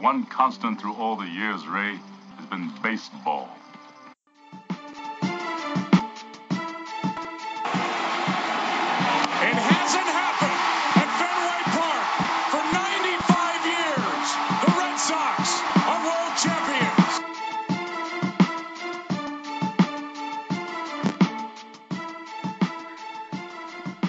one constant through all the years, Ray, has been baseball.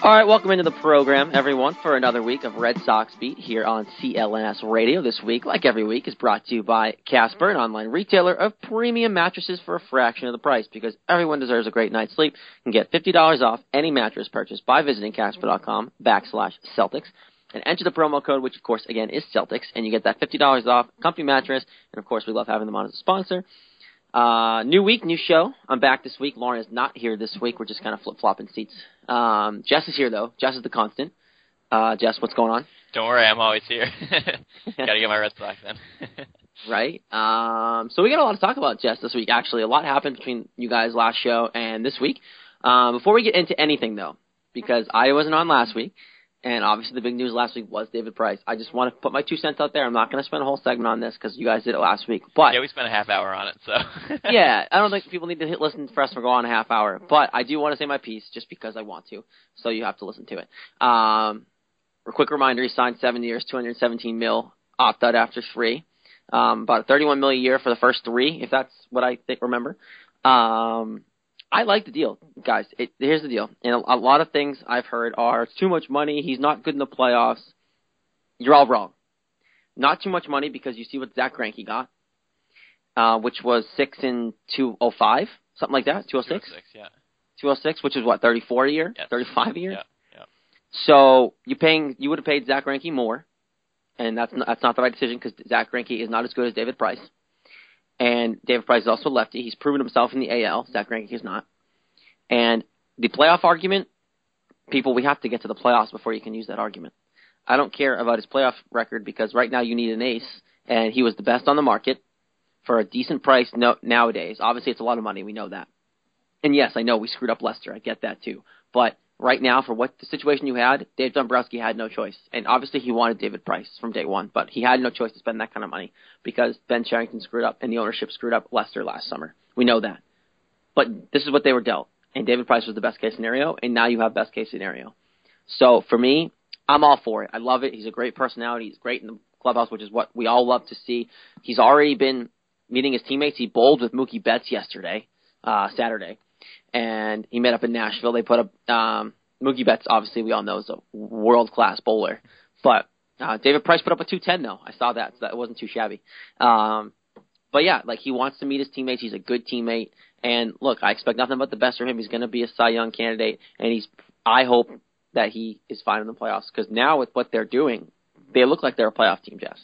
All right, welcome into the program, everyone, for another week of Red Sox Beat here on CLNS Radio. This week, like every week, is brought to you by Casper, an online retailer of premium mattresses for a fraction of the price because everyone deserves a great night's sleep. You can get $50 off any mattress purchase by visiting Casper.com backslash Celtics and enter the promo code, which of course, again, is Celtics, and you get that $50 off comfy mattress. And of course, we love having them on as a sponsor. Uh, new week, new show. I'm back this week. Lauren is not here this week. We're just kind of flip flopping seats. Um, Jess is here though. Jess is the constant. Uh, Jess, what's going on? Don't worry, I'm always here. Gotta get my Red Sox then. right. Um, so we got a lot to talk about, Jess, this week. Actually, a lot happened between you guys last show and this week. Um, before we get into anything though, because I wasn't on last week, and obviously the big news last week was David Price. I just want to put my two cents out there. I'm not going to spend a whole segment on this because you guys did it last week. But yeah, we spent a half hour on it, so yeah, I don't think people need to hit listen for us for go on a half hour. But I do want to say my piece just because I want to. So you have to listen to it. Um, a quick reminder: he signed seven years, 217 mil, opt out after three. Um, about 31 mil a year for the first three, if that's what I think. Remember. Um, I like the deal, guys. It, here's the deal. And a, a lot of things I've heard are it's too much money. He's not good in the playoffs. You're all wrong. Not too much money because you see what Zach Greinke got, uh, which was six in two oh five, something like that. Two oh six. Yeah. Two oh six, which is what thirty four a year, Yes. thirty five a year. Yeah. Yeah. So you paying you would have paid Zach Greinke more, and that's not, that's not the right decision because Zach Greinke is not as good as David Price, and David Price is also a lefty. He's proven himself in the AL. Zach Greinke is not, and the playoff argument, people, we have to get to the playoffs before you can use that argument. I don't care about his playoff record because right now you need an ace, and he was the best on the market for a decent price no, nowadays. Obviously, it's a lot of money. We know that. And yes, I know we screwed up Lester. I get that too. But right now, for what the situation you had, Dave Dombrowski had no choice. And obviously, he wanted David Price from day one, but he had no choice to spend that kind of money because Ben Cherington screwed up and the ownership screwed up Lester last summer. We know that. But this is what they were dealt. And David Price was the best case scenario, and now you have best case scenario. So for me, I'm all for it. I love it. He's a great personality. He's great in the clubhouse, which is what we all love to see. He's already been meeting his teammates. He bowled with Mookie Betts yesterday, uh, Saturday, and he met up in Nashville. They put up um, Mookie Betts. Obviously, we all know is a world class bowler, but uh, David Price put up a 210 though. I saw that, so that wasn't too shabby. Um, but yeah, like he wants to meet his teammates. He's a good teammate. And look, I expect nothing but the best from him. He's going to be a Cy Young candidate, and he's. I hope that he is fine in the playoffs because now with what they're doing, they look like they're a playoff team, Jess,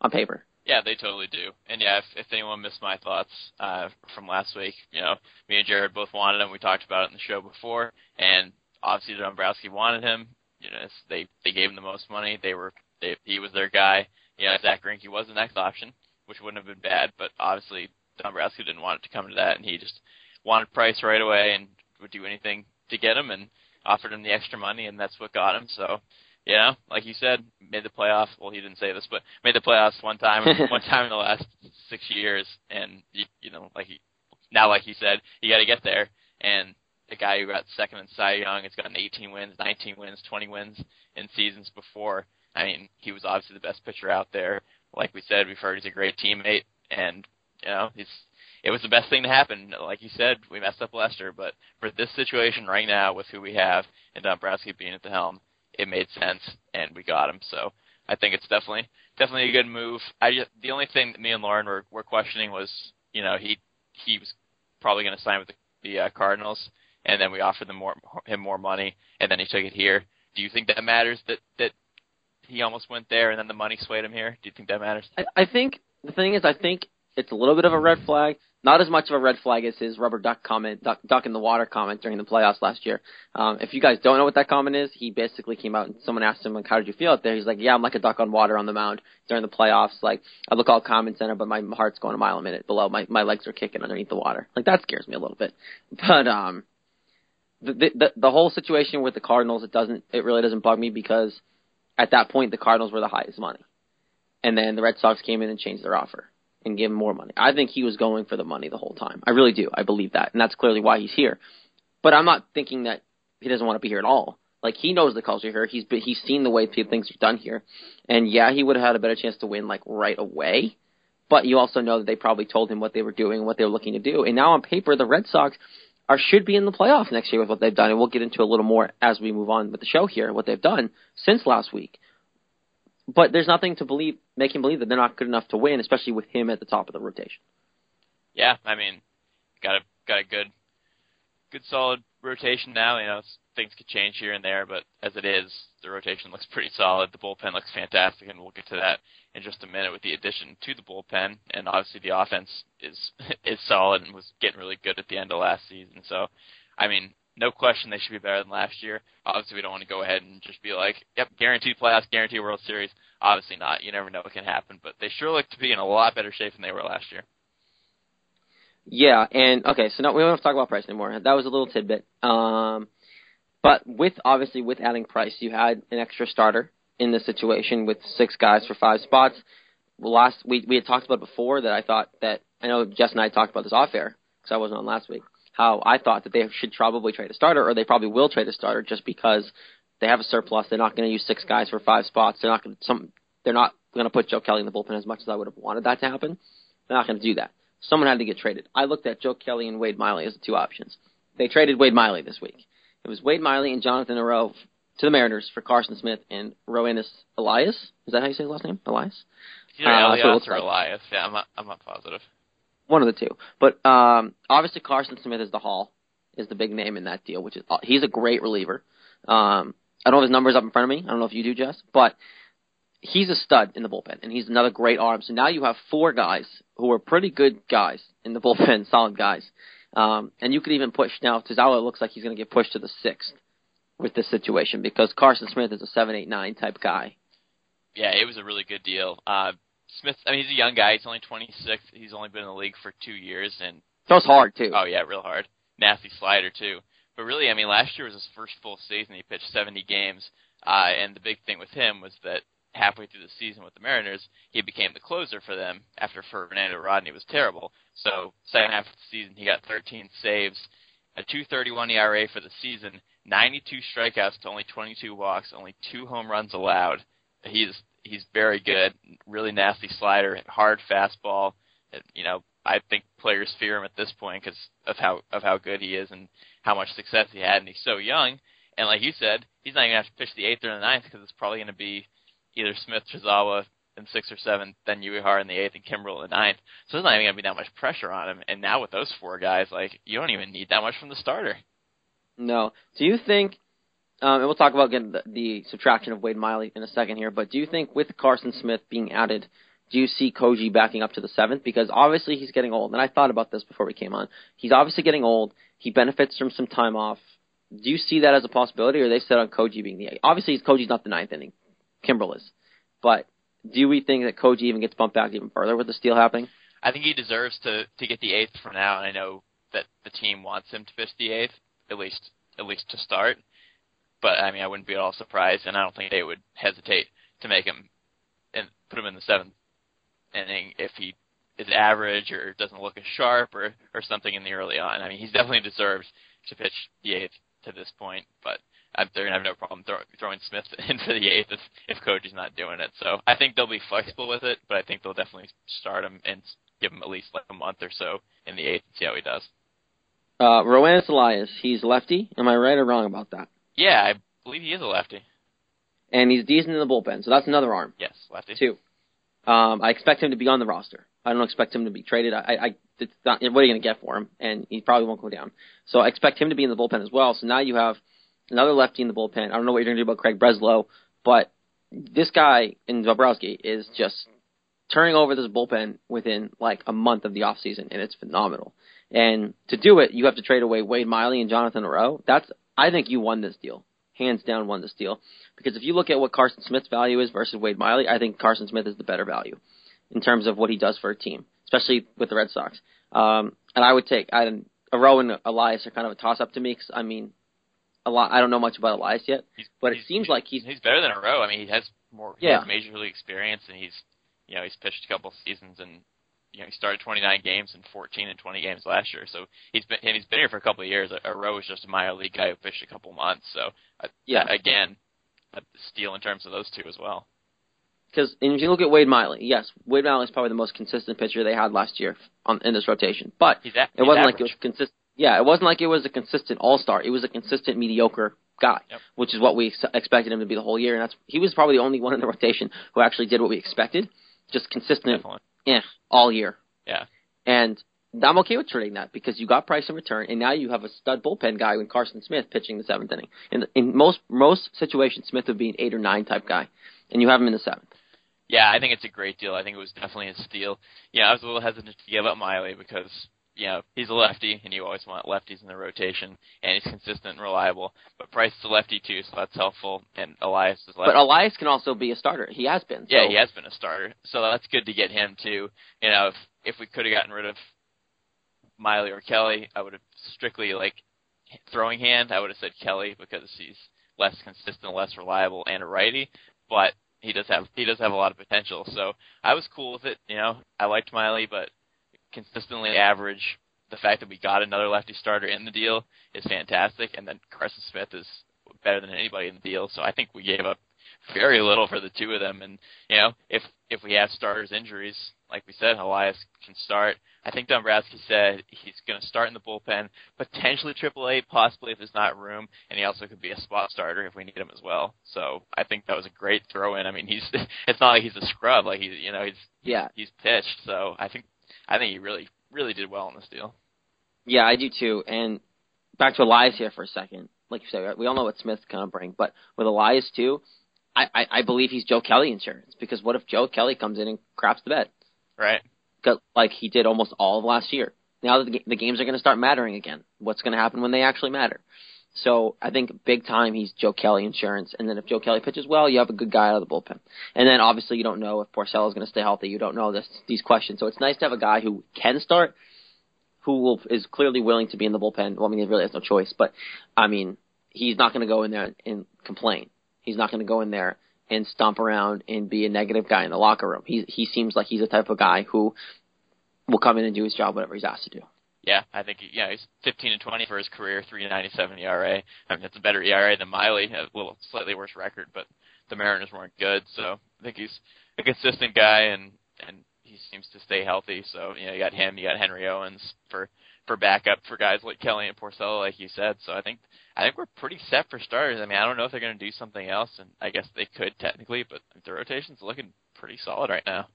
on paper. Yeah, they totally do. And yeah, if, if anyone missed my thoughts uh, from last week, you know, me and Jared both wanted him. We talked about it in the show before, and obviously Dombrowski wanted him. You know, they they gave him the most money. They were they, he was their guy. Yeah, Zach Greinke was the next option, which wouldn't have been bad, but obviously Dombrowski didn't want it to come to that, and he just wanted Price right away and would do anything to get him, and offered him the extra money, and that's what got him. So, you know, like you said, made the playoffs. Well, he didn't say this, but made the playoffs one time, one time in the last six years, and you, you know, like he now, like he said, you got to get there. And the guy who got second in Cy Young has gotten 18 wins, 19 wins, 20 wins in seasons before. I mean, he was obviously the best pitcher out there. Like we said, we've heard he's a great teammate, and you know, he's it was the best thing to happen. Like you said, we messed up Lester, but for this situation right now with who we have and Dombrowski being at the helm, it made sense, and we got him. So I think it's definitely definitely a good move. I just, the only thing that me and Lauren were, were questioning was, you know, he he was probably going to sign with the, the uh, Cardinals, and then we offered them more him more money, and then he took it here. Do you think that matters that that he almost went there and then the money swayed him here? Do you think that matters? I, I think the thing is, I think it's a little bit of a red flag. Not as much of a red flag as his rubber duck comment, duck, duck in the water comment during the playoffs last year. Um, if you guys don't know what that comment is, he basically came out and someone asked him like, "How did you feel out there?" He's like, "Yeah, I'm like a duck on water on the mound during the playoffs. Like I look all calm and center, but my heart's going a mile a minute below. My my legs are kicking underneath the water. Like that scares me a little bit. But um, the the the whole situation with the Cardinals, it doesn't, it really doesn't bug me because at that point the Cardinals were the highest money. and then the Red Sox came in and changed their offer and gave him more money. I think he was going for the money the whole time. I really do. I believe that, and that's clearly why he's here. But I'm not thinking that he doesn't want to be here at all. Like he knows the culture here. He's been, he's seen the way things are done here, and yeah, he would have had a better chance to win like right away. But you also know that they probably told him what they were doing and what they were looking to do. And now on paper, the Red Sox are should be in the playoffs next year with what they've done. And we'll get into a little more as we move on with the show here, what they've done since last week. But there's nothing to believe make him believe that they're not good enough to win, especially with him at the top of the rotation. Yeah, I mean, got a got a good good solid rotation now. You know, things could change here and there, but as it is, the rotation looks pretty solid. The bullpen looks fantastic, and we'll get to that in just a minute with the addition to the bullpen. And obviously, the offense is is solid and was getting really good at the end of last season. So, I mean, no question they should be better than last year. Obviously, we don't want to go ahead and just be like, "Yep, guaranteed playoffs, guaranteed World Series." Obviously not. You never know what can happen, but they sure look to be in a lot better shape than they were last year. Yeah, and okay, so now we don't have to talk about price anymore. That was a little tidbit. Um, but with obviously with adding price, you had an extra starter in this situation with six guys for five spots. Last we we had talked about before that I thought that I know Jess and I talked about this off air because I wasn't on last week. How I thought that they should probably trade a starter, or they probably will trade a starter just because they have a surplus. They're not going to use six guys for five spots. They're not going to some. They're not going to put Joe Kelly in the bullpen as much as I would have wanted that to happen. They're not going to do that. Someone had to get traded. I looked at Joe Kelly and Wade Miley as the two options. They traded Wade Miley this week. It was Wade Miley and Jonathan Arroyo to the Mariners for Carson Smith and Roenis Elias. Is that how you say his last name? Elias? Either uh, Elias or like. Elias. Yeah, I'm not, I'm not positive. One of the two. But um, obviously Carson Smith is the Hall, is the big name in that deal, which is uh, he's a great reliever. Um, I don't have his numbers up in front of me. I don't know if you do, Jess, but he's a stud in the bullpen, and he's another great arm. So now you have four guys who are pretty good guys in the bullpen, solid guys. Um, and you could even push now. Tazawa looks like he's going to get pushed to the sixth with this situation because Carson Smith is a seven, eight, nine type guy. Yeah, it was a really good deal. Uh, Smith, I mean, he's a young guy. He's only 26. He's only been in the league for two years, and throws hard too. Oh yeah, real hard. Nasty slider too. But really, I mean, last year was his first full season. He pitched 70 games, uh, and the big thing with him was that halfway through the season with the Mariners, he became the closer for them after Fernando Rodney was terrible. So second half of the season, he got 13 saves, a 2.31 ERA for the season, 92 strikeouts to only 22 walks, only two home runs allowed. He's he's very good, really nasty slider, hard fastball. You know, I think players fear him at this point because of how of how good he is and how much success he had, and he's so young. And like you said, he's not even going to have to pitch the eighth or the ninth because it's probably going to be either Smith, Tazawa in sixth or seventh, then Uehara in the eighth, and Kimbrel in the ninth. So there's not even going to be that much pressure on him. And now with those four guys, like you don't even need that much from the starter. No. Do you think? Um, and we'll talk about again the, the subtraction of Wade Miley in a second here. But do you think with Carson Smith being added, do you see Koji backing up to the seventh? Because obviously he's getting old, and I thought about this before we came on. He's obviously getting old. He benefits from some time off. Do you see that as a possibility, or they set on Koji being the? Obviously, Koji's not the ninth inning. Kimbrel is. But do we think that Koji even gets bumped back even further with the steal happening? I think he deserves to to get the eighth for now, and I know that the team wants him to pitch the eighth, at least at least to start. But I mean, I wouldn't be at all surprised, and I don't think they would hesitate to make him and put him in the seventh inning if he is average or doesn't look as sharp or or something in the early on. I mean, he's definitely deserves to pitch the eighth to this point, but they're gonna have no problem throw, throwing Smith in for the eighth if if Koji's not doing it. So I think they'll be flexible with it, but I think they'll definitely start him and give him at least like a month or so in the eighth and see how he does. Uh, Roenis Elias, he's lefty. Am I right or wrong about that? Yeah, I believe he is a lefty. And he's decent in the bullpen, so that's another arm. Yes, lefty. Two. Um, I expect him to be on the roster. I don't expect him to be traded. I, I it's not, what are you going to get for him? And he probably won't go down. So I expect him to be in the bullpen as well. So now you have another lefty in the bullpen. I don't know what you're going to do about Craig Breslow, but this guy in Dombrowski is just turning over this bullpen within like a month of the off season, and it's phenomenal. And to do it, you have to trade away Wade Miley and Jonathan Arroyo. That's I think you won this deal, hands down won this deal. Because if you look at what Carson Smith's value is versus Wade Miley, I think Carson Smith is the better value in terms of what he does for a team, especially with the Red Sox. Um, and I would take I, Arroyo and Elias are kind of a toss up to me. Cause, I mean, a lot. I don't know much about Elias yet, he's, but it seems like he's he's better than Arroyo. I mean, he has more. He yeah. has major league experience, and he's you know he's pitched a couple seasons and you know he started 29 games and 14 and 20 games last year. So he's been and he's been here for a couple of years. Aro is just a minor league guy who pitched a couple months. So uh, Yeah. again, a steal in terms of those two as well. Because if you look at Wade Miley, yes, Wade Miley is probably the most consistent pitcher they had last year on, in this rotation. But He's a, it wasn't like it was consistent. Yeah, it wasn't like it was a consistent All Star. It was a consistent mediocre guy, Yep. which is what we ex- expected him to be the whole year. And that's he was probably the only one in the rotation who actually did what we expected, just consistent, Definitely. Eh, all year. Yeah. And I'm okay with trading that because you got price in return, and now you have a stud bullpen guy in Carson Smith pitching the seventh inning. In in most most situations, Smith would be an eight or nine type guy, and you have him in the seventh. Yeah, I think it's a great deal. I think it was definitely a steal. Yeah, I was a little hesitant to give up Miley because you know he's a lefty, and you always want lefties in the rotation, and he's consistent and reliable. But Price is a lefty too, so that's helpful. And Elias is lefty. But Elias can also be a starter. He has been. yeah, he has been a starter, so that's good to get him too. You know, if if we could have gotten rid of Miley or Kelly, I would have strictly like throwing hand. I would have said Kelly because he's less consistent, less reliable, and a righty. But he does have he does have a lot of potential. So I was cool with it. You know, I liked Miley, but consistently average. The fact that we got another lefty starter in the deal is fantastic, and then Carson Smith is better than anybody in the deal. So I think we gave up very little for the two of them. And you know, if if we have starters injuries, like we said, Elias can start. I think Dombrowski said he's going to start in the bullpen, potentially AAA, possibly if there's not room, and he also could be a spot starter if we need him as well. So I think that was a great throw in. I mean, he's it's not like he's a scrub, like he's you know he's Yeah, he's pitched. So I think I think he really really did well in this deal. yeah, I do too. And back to Elias here for a second. Like you said, we all know what Smith's gonna bring, but with Elias too, I, I, I believe he's Joe Kelly insurance because what if Joe Kelly comes in and craps the bed, Right. like he did almost all of last year? Now that the, the games are going to start mattering again, what's going to happen when they actually matter? So I think big time he's Joe Kelly insurance, and then if Joe Kelly pitches well, you have a good guy out of the bullpen. And then obviously you don't know if Porcello is going to stay healthy. You don't know this these questions, so it's nice to have a guy who can start, who will is clearly willing to be in the bullpen. Well, I mean, he really has no choice, but I mean, he's not going to go in there and, and complain. He's not going to go in there and stomp around and be a negative guy in the locker room. He he seems like he's the type of guy who will come in and do his job whatever he's asked to do. Yeah, I think yeah he's 15 and 20 for his career, 3.97 ERA. I mean that's a better ERA than Miley, a little slightly worse record, but the Mariners weren't good, so I think he's a consistent guy and and he seems to stay healthy. So you know you got him, you got Henry Owens for for backup for guys like Kelly and Porcello, like you said. So I think I think we're pretty set for starters. I mean I don't know if they're going to do something else, and I guess they could technically, but the rotation's looking pretty solid right now.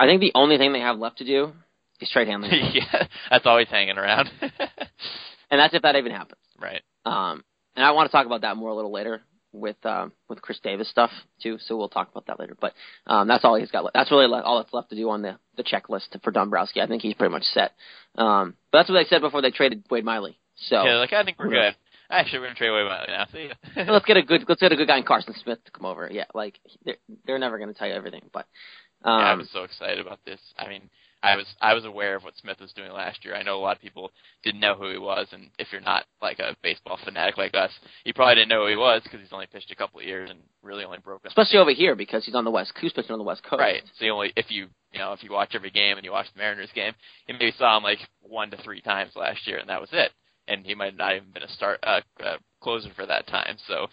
I think the only thing they have left to do is trade Hanley, yeah, that's always hanging around. and that's if that even happens. right. Um, and I want to talk about that more a little later with um, with Chris Davis stuff too. So we'll talk about that later. But um, that's all he's got. le- That's really le- all that's left to do on the the checklist for Dombrowski. I think he's pretty much set. Um, but that's what they said before they traded Wade Miley. So Yeah, like I think we're good. Actually, we're gonna trade away Miley now. See ya. let's get a good let's get a good guy in Carson Smith to come over. Yeah, like they're they're never going to tell you everything, but um, yeah, I'm so excited about this. I mean, I was I was aware of what Smith was doing last year. I know a lot of people didn't know who he was, and if you're not like a baseball fanatic like us, you probably didn't know who he was because he's only pitched a couple of years and really only broken. especially over here because he's on the west. Who's pitching on the west coast? Right. So you only if you you know if you watch every game and you watch the Mariners game, you maybe saw him like one to three times last year, and that was it. And he might not even been a start uh, uh, closer for that time. So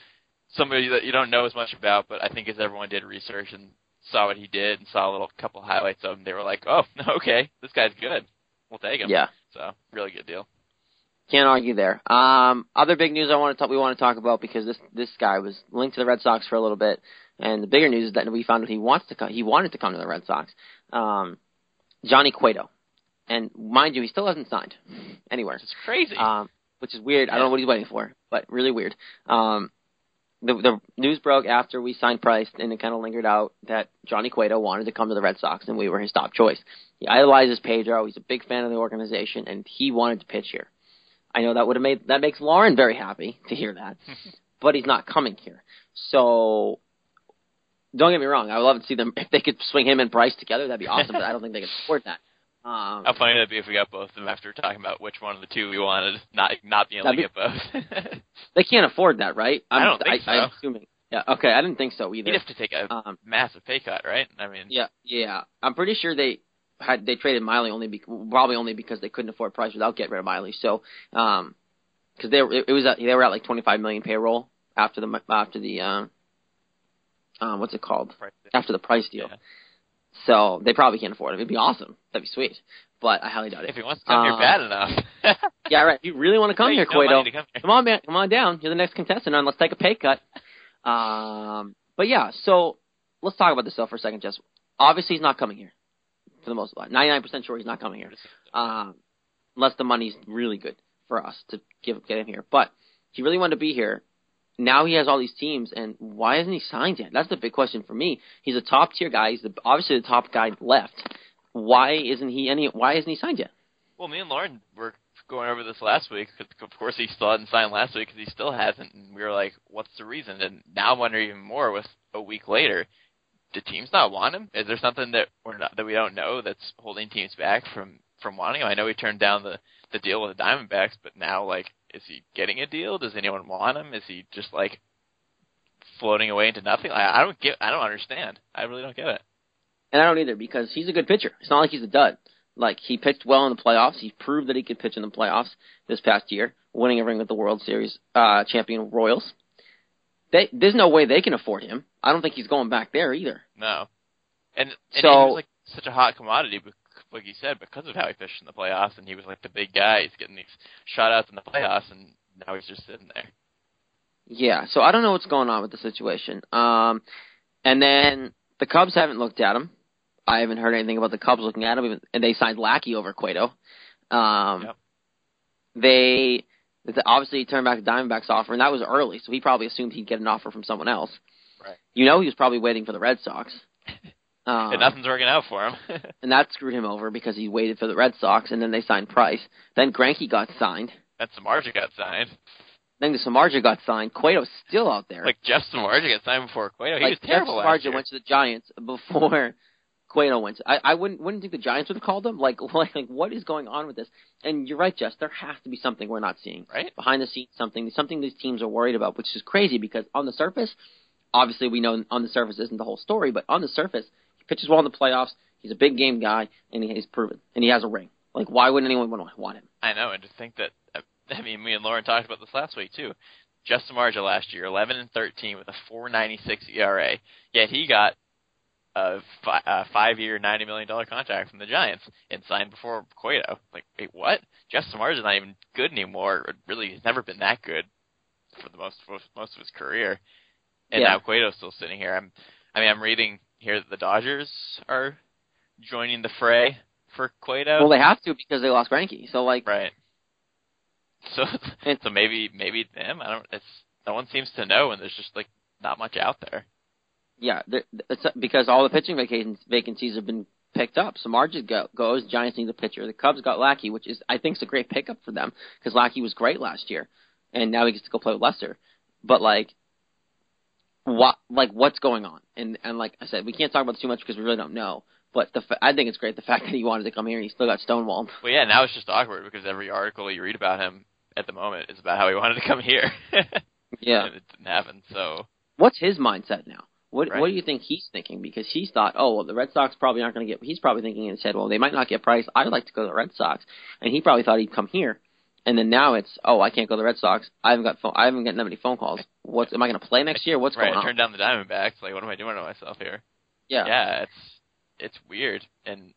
somebody that you don't know as much about, but I think as everyone did research and saw what he did and saw a little couple highlights of him, they were like, oh, okay, this guy's good. We'll take him. Yeah. So really good deal. Can't argue there. Um, other big news I want to talk, we want to talk about because this this guy was linked to the Red Sox for a little bit, and the bigger news is that we found he wants to come, he wanted to come to the Red Sox. Um, Johnny Cueto, and mind you, he still hasn't signed anywhere, It's crazy. um, which is weird. I don't know what he's waiting for, but really weird. Um, the the news broke after we signed Price, and it kind of lingered out that Johnny Cueto wanted to come to the Red Sox, and we were his top choice. He idolizes Pedro. He's a big fan of the organization, and he wanted to pitch here. I know that would have made that makes Lauren very happy to hear that, but he's not coming here. So don't get me wrong. I would love to see them if they could swing him and Price together. That'd be awesome. but I don't think they could afford that. Um, How funny that'd be if we got both of them after talking about which one of the two we wanted, not not being able to get both. they can't afford that, right? I'm, I don't think I, I'm so. assuming. Yeah. Okay. I didn't think so either. He'd have to take a Um, massive pay cut, right? I mean, Yeah, yeah. I'm pretty sure they had they traded Miley only be, probably only because they couldn't afford Price without getting rid of Miley. So, um, because they were it, it was at, they were at like 25 million payroll after the after the um, um what's it called price- after the Price deal. Yeah. So they probably can't afford him. It'd be awesome. That'd be sweet. But I highly doubt it. if he wants to come here Uh, bad enough. Yeah, right. If you really want to come Hey, here, no Cueto, to come here. come on, man, come on down. You're the next contestant on. Let's take a pay cut. Um, but yeah, so let's talk about this stuff for a second, Jess. Obviously, he's not coming here for the most part. 99% sure he's not coming here, um, unless the money's really good for us to give get him here. But he really wanted to be here. Now he has all these teams, and why hasn't he signed yet? That's the big question for me. He's a top tier guy. He's the, obviously the top guy left. Why isn't he any? Why isn't he signed yet? Well, me and Lauren were going over this last week. of course, he still hadn't signed last week because he still hasn't. And we were like, "What's the reason?" And now I'm wondering even more with a week later. Do teams not want him? Is there something that we're not that we don't know that's holding teams back from from wanting him? I know he turned down the the deal with the Diamondbacks, but now like, is he getting a deal? Does anyone want him? Is he just like floating away into nothing? I, I don't get. I don't understand. I really don't get it. And I don't either because he's a good pitcher. It's not like he's a dud. Like he pitched well in the playoffs. He proved that he could pitch in the playoffs this past year, winning a ring with the World Series uh, champion Royals. They, there's no way they can afford him. I don't think he's going back there either. No. And, and So- he was like such a hot commodity, like you said, because of how he fished in the playoffs, and he was like the big guy. He's getting these shutouts in the playoffs, and now he's just sitting there. Yeah, so I don't know what's going on with the situation. Um, and then the Cubs haven't looked at him. I haven't heard anything about the Cubs looking at him, even, and they signed Lackey over Cueto. Um, Yep. They obviously turned back the Diamondbacks offer, and that was early, so he probably assumed he'd get an offer from someone else. Right. You know, he was probably waiting for the Red Sox. Um, and nothing's working out for him. and that screwed him over because he waited for the Red Sox, and then they signed Price. Then Greinke got signed. and Samardzija got signed. Then the Samardzija got signed. Cueto's still out there. Like Jeff Samardzija got signed before Cueto. He like was terrible Jeff last Samardzija went to the Giants before Cueto went. To, I I wouldn't wouldn't think the Giants would have called him. Like like like what is going on with this? And you're right, Jess. There has to be something we're not seeing Right? behind the scenes. Something something these teams are worried about, which is crazy because on the surface, obviously we know on the surface isn't the whole story, but on the surface he pitches well in the playoffs. He's a big game guy, and he's proven, and he has a ring. Like why wouldn't anyone want want him? I know, and to think that I mean, me and Lauren talked about this last week too. Jeff Samardzija last year, 11 and 13 with a 4.96 ERA. Yet he got a, fi- a five-year, 90 million dollar contract from the Giants and signed before Cueto. Like, wait, what? Jeff Samardzija's not even good anymore. Really, he's never been that good for the most most of his career. And Yeah. now Cueto's still sitting here. I'm, I mean, I'm reading here that the Dodgers are joining the fray for Cueto. Well, they have to because they lost Greinke. So like Right. So so maybe maybe them. I don't. It's no one seems to know, and there's just like not much out there. Yeah, it's because all the pitching vacancies vacancies have been picked up. Samardzija go, goes. Giants need a pitcher. The Cubs got Lackey, which is I think is a great pickup for them because Lackey was great last year, and now he gets to go play with Lester. But like, what like what's going on? And and like I said, we can't talk about this too much because we really don't know. But the fa- I think it's great the fact that he wanted to come here and he still got stonewalled. Well, yeah. Now it's just awkward because every article you read about him at the moment is about how he wanted to come here. Yeah. and it didn't happen. So What's his mindset now? What Right. What do you think he's thinking? Because he's thought, oh, well, the Red Sox probably aren't going to get. He's probably thinking in his head, well, they might not get Price. I'd like to go to the Red Sox, and he probably thought he'd come here. And then now it's, oh, I can't go to the Red Sox. I haven't got phone. I haven't gotten that many phone calls. What's am I going to play next year? What's right, going I on? turned down the Diamondbacks. Like, what am I doing to myself here? yeah. yeah, it's it's weird. And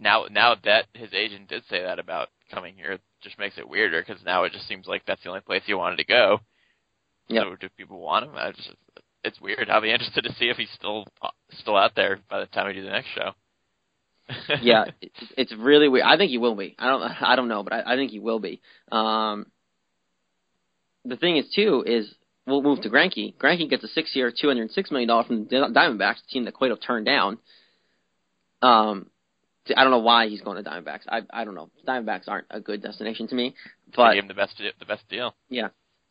now now that his agent did say that about coming here, it just makes it weirder because now it just seems like that's the only place he wanted to go. Yep. So do people want him? I just it's weird. I'll be interested to see if he's still uh, still out there by the time we do the next show. Yeah, it's, it's really weird. I think he will be. I don't. I don't know, but I, I think he will be. Um, the thing is, too, is we'll move to Greinke. Greinke gets a six-year, two hundred six million dollar from the Diamondbacks, the team that Cueto turned down. Um, I don't know why he's going to Diamondbacks. I I don't know. Diamondbacks aren't a good destination to me, They but gave him the best the best deal. Yeah,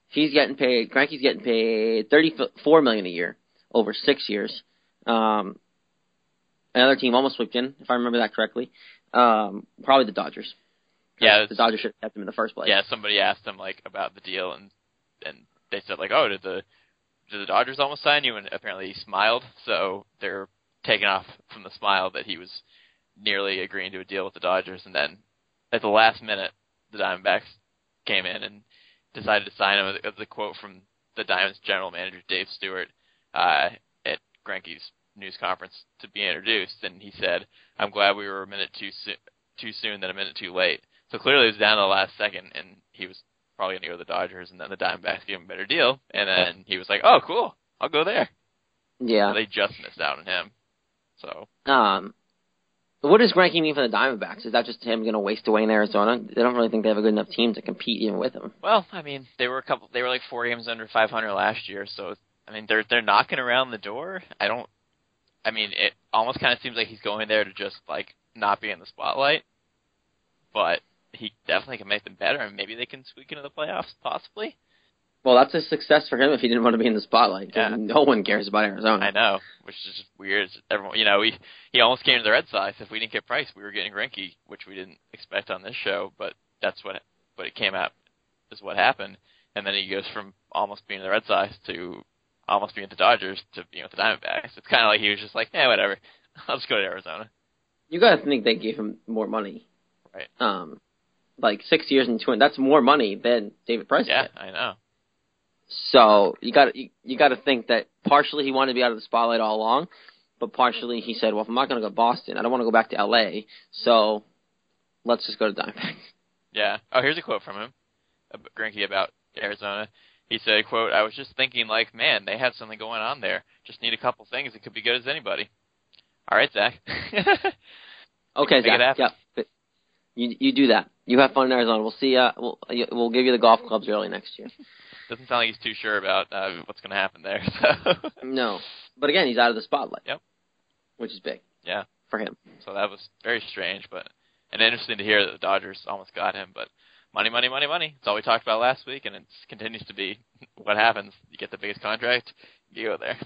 he's getting paid. Greinke's getting paid thirty-four million a year over six years. Um, another team almost swept in, if I remember that correctly. Um, probably the Dodgers. Yeah, the Dodgers should have kept him in the first place. Yeah, somebody asked him like about the deal, and and they said like, oh, did the did the Dodgers almost sign you? And apparently he smiled, so they're taking off from the smile that he was nearly agreeing to a deal with the Dodgers, and then at the last minute, the Diamondbacks came in and decided to sign him. A quote from the Diamonds general manager Dave Stewart uh, at Greinke's news conference to be introduced, and he said, "I'm glad we were a minute too soon, too soon than a minute too late." So clearly, it was down to the last second, and he was probably going to go to the Dodgers, and then the Diamondbacks gave him a better deal, and then he was like, "Oh, cool, I'll go there." Yeah. So they just missed out on him. So Um, what does Greinke mean for the Diamondbacks? Is that just him going to waste away in Arizona? They don't really think they have a good enough team to compete even with him. Well, I mean, they were a couple. They were like four games under 500 last year, so I mean, they're they're knocking around the door. I don't. I mean, it almost kind of seems like he's going there to just like not be in the spotlight, but he definitely can make them better, and maybe they can squeak into the playoffs, possibly. Well, that's a success for him if he didn't want to be in the spotlight. Yeah. No one cares about Arizona. I know, which is just weird. Everyone, you know, we he almost came to the Red Sox. If we didn't get Price, we were getting Greinke, which we didn't expect on this show. But that's what, but it came out is what happened. And then he goes from almost being the Red Sox to almost being the Dodgers to being with the Diamondbacks. It's kind of like he was just like, yeah, whatever. I'll just go to Arizona. You got to think they gave him more money. Right. Um, like six years and two. That's more money than David Price. Yeah, did. I know. So you got you, you got to think that partially he wanted to be out of the spotlight all along, but partially he said, well, if I'm not going to go to Boston, I don't want to go back to L.A. So let's just go to Diamondbacks. Yeah. Oh, here's a quote from him, Greinke about Arizona. He said, "quote I was just thinking, like, man, they have something going on there. Just need a couple things. It could be good as anybody." All right, Zach. Okay, Zach. Yeah, you you do that. You have fun in Arizona. We'll see. Uh, we'll we'll give you the golf clubs early next year. Doesn't sound like he's too sure about uh, what's going to happen there. So. No, but again, he's out of the spotlight. Yep. Which is big yeah. for him. So that was very strange, but and interesting to hear that the Dodgers almost got him. But money, money, money, money. It's all we talked about last week, and it continues to be what happens. You get the biggest contract, you go there.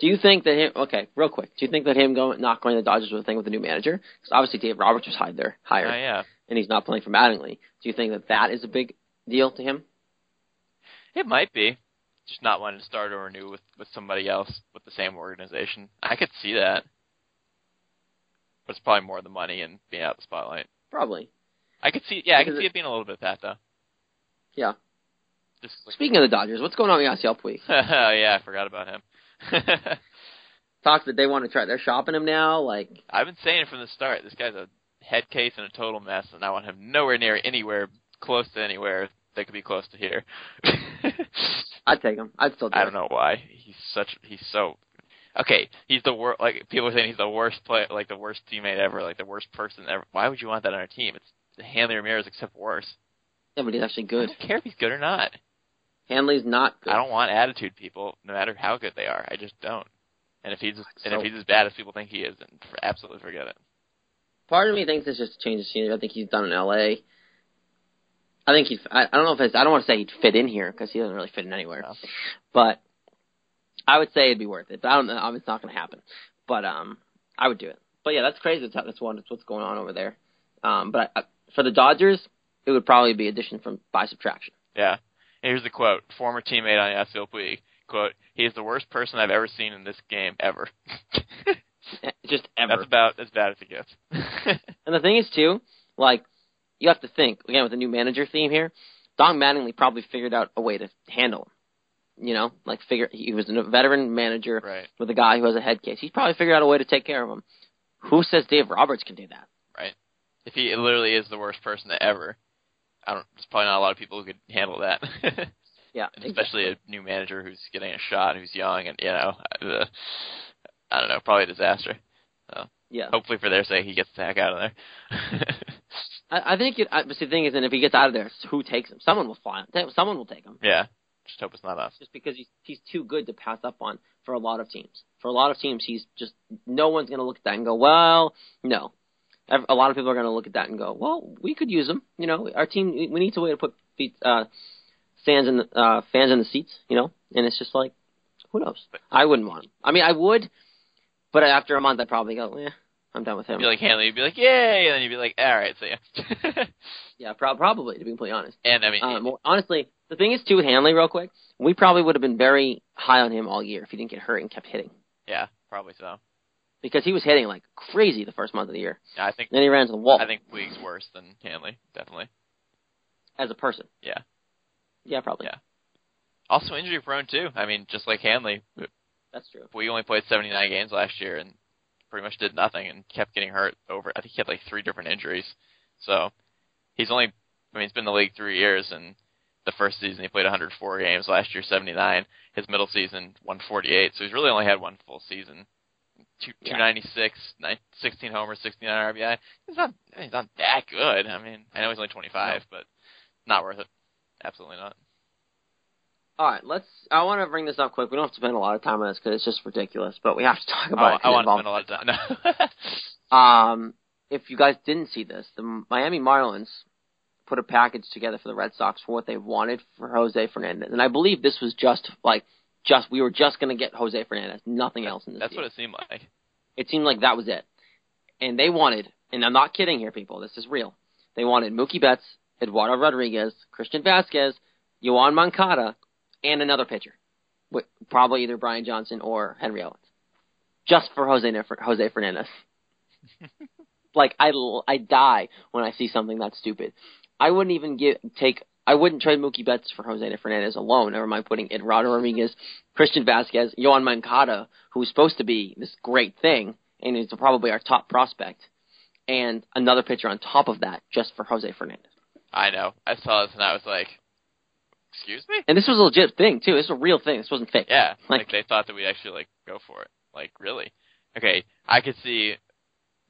Do you think that him? Okay, real quick. Do you think that him going not going to the Dodgers was a thing with the new manager? Because obviously Dave Roberts was hired there, Uh, yeah, and he's not playing for Mattingly. Do you think that that is a big deal to him? it might be just not wanting to start or renew with with somebody else with the same organization. I could see that, but it's probably more the money and being out of the spotlight. Probably. I could see, yeah, I could see it- it being a little bit that though. Yeah. Just like, Speaking of the Dodgers, what's going on with Yasiel Puig? oh yeah, I forgot about him. Talks that they want to try. They're shopping him now. Like, I've been saying from the start. This guy's a head case and a total mess, and I want him nowhere near anywhere close to anywhere that could be close to here. I'd take him. I'd still. Do I don't know why. He's such. He's so. Okay, he's the worst. Like people are saying, he's the worst play, like the worst teammate ever, like the worst person ever. Why would you want that on our team? It's Hanley Ramirez, except worse. Yeah, but he's actually I good. don't care if he's good or not. Hanley's not good. I don't want attitude people, no matter how good they are. I just don't. And if he's and if he's as bad as people think he is, then for, absolutely forget it. Part of me thinks it's just a change of scenery. I think he's done in L.A. I think he'd. I, I don't know if it's. I don't want to say he'd fit in here because he doesn't really fit in anywhere. No. But I would say it'd be worth it. But I don't know. It's not going to happen. But um, I would do it. But yeah, that's crazy. That's, that's one. That's what's going on over there. Um, but I, for the Dodgers, it would probably be addition from by subtraction. Yeah. Here's the quote: former teammate on Yasiel Puig. Quote: He is the worst person I've ever seen in this game ever. Just ever. That's about as bad as it gets. And the thing is too, like you have to think again with the new manager theme here. Don Mattingly probably figured out a way to handle him. You know, like figure he was a veteran manager right. with a guy who has a head case. He's probably figured out a way to take care of him. Who says Dave Roberts can do that? If he literally is the worst person ever, I don't. There's probably not a lot of people who could handle that. Yeah, especially a new manager who's getting a shot, who's young, and you know, uh, I don't know, probably a disaster. yeah. Hopefully, for their sake, he gets the heck out of there. I, I think it. I, but the thing is, and if he gets out of there, who takes him? Someone will fly. Someone will take him. yeah, just hope it's not us. just because he's he's too good to pass up on for a lot of teams. For a lot of teams, he's just no one's going to look at that and go, well, no. A lot of people are going to look at that and go, well, we could use him. You know, our team we need a way to put feet, uh, fans in the uh, fans in the seats. You know, and it's just like, who knows? I wouldn't want him. I mean, I would, but after a month, I'd probably go, yeah, I'm done with him. You'd be like Hanley, you'd be like, yay, and then you'd be like, all right, see ya. yeah, pro- probably to be completely honest. and I mean, Um, well, honestly, The thing is, too, with Hanley, real quick, we probably would have been very high on him all year if he didn't get hurt and kept hitting. Yeah, probably so. Because he was hitting like crazy the first month of the year. Yeah, I think then he ran to the wall. I think Puig's worse than Hanley, definitely. As a person. Yeah. Yeah, probably. Yeah. Also injury prone too. I mean, just like Hanley, That's true. we only played 79 games last year and pretty much did nothing and kept getting hurt over. I think he had like three different injuries. So he's only. I mean, he's been in the league three years and the first season he played 104 games. Last year 79. His middle season 148. So he's really only had one full season. Two, Yeah. 296, nine, 16 homers, 69 RBI. He's not. He's not that good. I mean, I know he's only 25, but not worth it. Absolutely not. All right, let's. I want to bring this up quick. We don't have to spend a lot of time on this because it's just ridiculous, but we have to talk about it. 'cause I it want to spend a lot of time. No. Um, if you guys didn't see this, the Miami Marlins put a package together for the Red Sox for what they wanted for Jose Fernandez, and I believe this was just like just we were just going to get Jose Fernandez, nothing else in this. That's deal. what it seemed like. it seemed like that was it, and they wanted, and I'm not kidding here, people. This is real. They wanted Mookie Betts, Eduardo Rodriguez, Christian Vazquez, Yoan Moncada, and another pitcher, probably either Brian Johnson or Henry Owens, just for Jose Jose Fernandez. like I l- I die when I see something that stupid. I wouldn't even give take. I wouldn't trade Mookie Betts for Jose Fernandez alone. Never mind putting Eduardo Rodriguez, Christian Vazquez, Yoan Moncada, who's supposed to be this great thing and is probably our top prospect, and another pitcher on top of that just for Jose Fernandez. I know. I saw this and I was like, "Excuse me." And this was a legit thing too. This is a real thing. This wasn't fake. Yeah, Like- like, they thought that we'd actually like go for it. Like really? Okay, I could see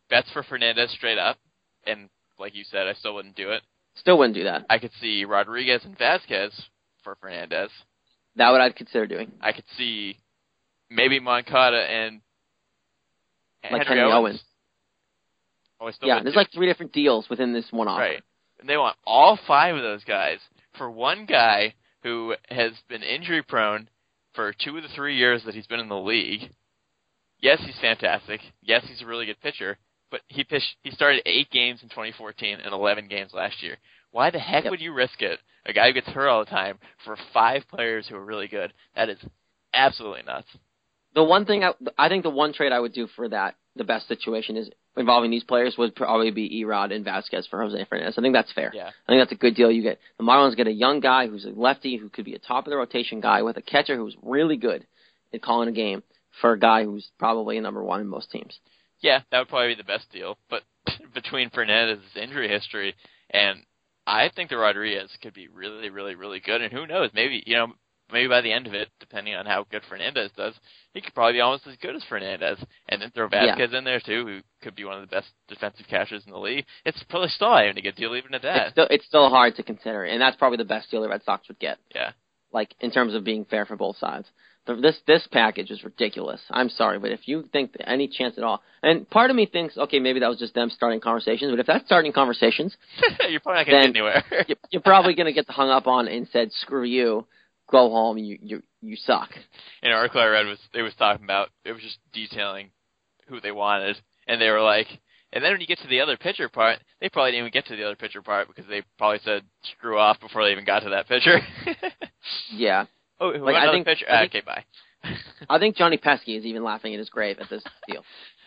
Betts for Fernandez straight up, and like you said, I still wouldn't do it. Still wouldn't do that. I could see Rodriguez and Vazquez for Fernandez. That would I'd consider doing. I could see maybe Moncada and Like Henry, Henry Owens. Owens. Oh, Yeah, there's do like three different deals within this one offer. Right. And they want all five of those guys for one guy who has been injury prone for two of the three years that he's been in the league. Yes, he's fantastic. Yes, he's a really good pitcher. But he pitched. He started eight games in 2014 and 11 games last year. Why the heck Yep. would you risk it? A guy who gets hurt all the time for five players who are really good. That is absolutely nuts. The one thing I, I think the one trade I would do for that, the best situation is involving these players would probably be Erod and Vazquez for Jose Fernandez. I think that's fair. Yeah. I think that's a good deal. You get the Marlins get a young guy who's a lefty who could be a top of the rotation guy with a catcher who's really good at calling a game for a guy who's probably a number one in most teams. Yeah, that would probably be the best deal. But between Fernandez's injury history and I think the Rodriguez could be really, really, really good. And who knows? Maybe you know, maybe by the end of it, depending on how good Fernandez does, he could probably be almost as good as Fernandez. And then throw Yeah. Vazquez in there too, who could be one of the best defensive catchers in the league. It's probably still not even a good deal, even at It's that. still, it's still hard to consider, and that's probably the best deal the Red Sox would get. Yeah. Like in terms of being fair for both sides. This this package is ridiculous. I'm sorry, but if you think any chance at all, and part of me thinks, okay, maybe that was just them starting conversations. But if that's starting conversations, You're probably not going to get anywhere. you're, you're probably going to get hung up on and said, "Screw you, go home. You you you suck." an article I read was they was talking about it was just detailing who they wanted, and they were like, and then when you get to the other pitcher part, they probably didn't even get to the other pitcher part because they probably said screw off before they even got to that pitcher. Yeah, oh, Like, I think- pitcher. I think- okay, bye. I think Johnny Pesky is even laughing in his grave at this deal.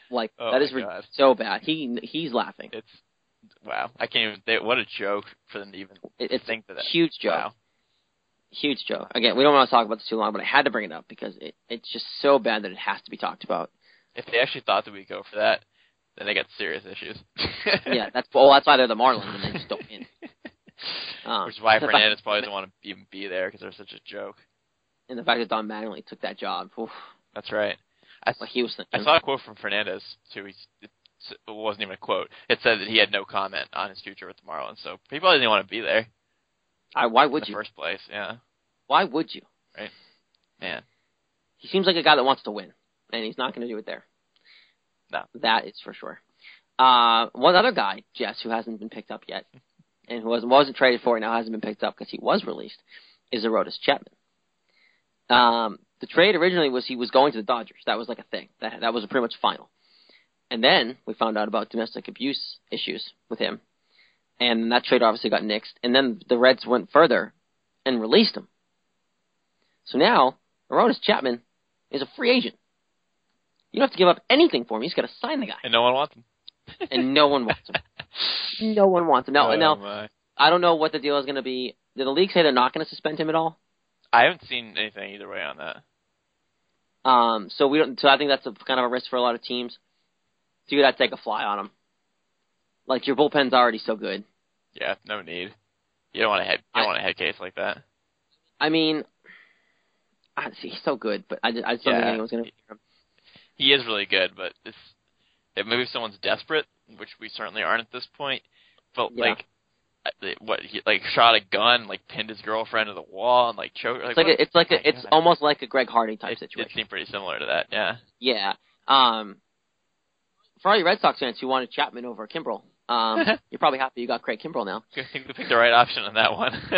Like Oh that is re- so bad. He he's laughing. it's wow. I can't even. They, what a joke for them to even It, it's think that. huge joke. Wow. Huge joke. Again, we don't want to talk about this too long, but I had to bring it up because it, it's just so bad that it has to be talked about. If they actually thought that we'd go for that, then they got serious issues. Yeah, that's well, that's why they're the Marlins and they just don't win. Um, Which is why Fernandez probably doesn't want to even be there because they're such a joke. And the fact that Don Mattingly took that job, oof, That's right. I, what he was I saw a quote from Fernandez too. He's, it wasn't even a quote. It said that he had no comment on his future with the Marlins, so he probably didn't want to be there I, why would you in would the first place. Yeah, Why would you? Right, man. He seems like a guy that wants to win, and he's not going to do it there. No. that is for sure. Uh, one other guy, Jess, who hasn't been picked up yet, and who wasn't wasn't traded for, and now hasn't been picked up because he was released, is Aroldis Chapman. Um, the trade originally was he was going to the Dodgers. That was like a thing. That that was pretty much final. And then we found out about domestic abuse issues with him, and that trade obviously got nixed. And then the Reds went further and released him. So now Aroldis Chapman is a free agent. You don't have to give up anything for him. You just got to sign the guy, And no one wants him. and no one wants him. No one wants him. Now, Oh, now my. I don't know what the deal is going to be. Did the league say they're not going to suspend him at all? I haven't seen anything either way on that. Um, so we don't. So I think that's a kind of a risk for a lot of teams. So you got to take a fly on him. Like your bullpen's already so good. Yeah, no need. You don't want a head. You don't I- want a head case like that. I mean, I see he's so good, but I, just- I just don't Yeah. think anyone's going to. He is really good, but it's if maybe if someone's desperate, which we certainly aren't at this point. But Yeah. like, what he like shot a gun, like pinned his girlfriend to the wall, and like choked. It's like a, it's like a, it's God. almost like a Greg Hardy type it, situation. It seemed pretty similar to that. Yeah. Yeah. Um, for all you Red Sox fans who wanted Chapman over Kimbrel, um, you're probably happy you got Craig Kimbrel now. I think we picked the right option on that one.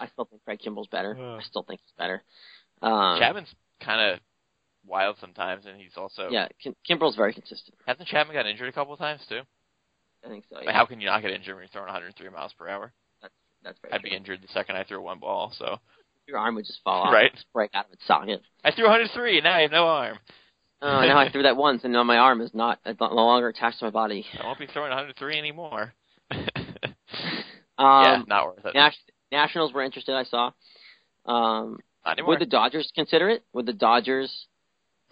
I still think Craig Kimbrel's better. I still think he's better. Um, Chapman's kind of wild sometimes, and he's also yeah, Kim- Kimbrel's very consistent. Hasn't Chapman got injured a couple of times too? I think so. Like, Yeah. how can you not get injured when you're throwing 103 miles per hour? That's that's very I'd true. be injured the second I threw one ball. So Your arm would just fall off, Right. break out of its socket. I threw 103, now I have no arm. Oh, now I threw that once, and now my arm is not no longer attached to my body. I won't be throwing 103 anymore. Um, yeah, not worth it. Nas- Nationals were interested. I saw. Um, Not anymore. would the Dodgers consider it? Would the Dodgers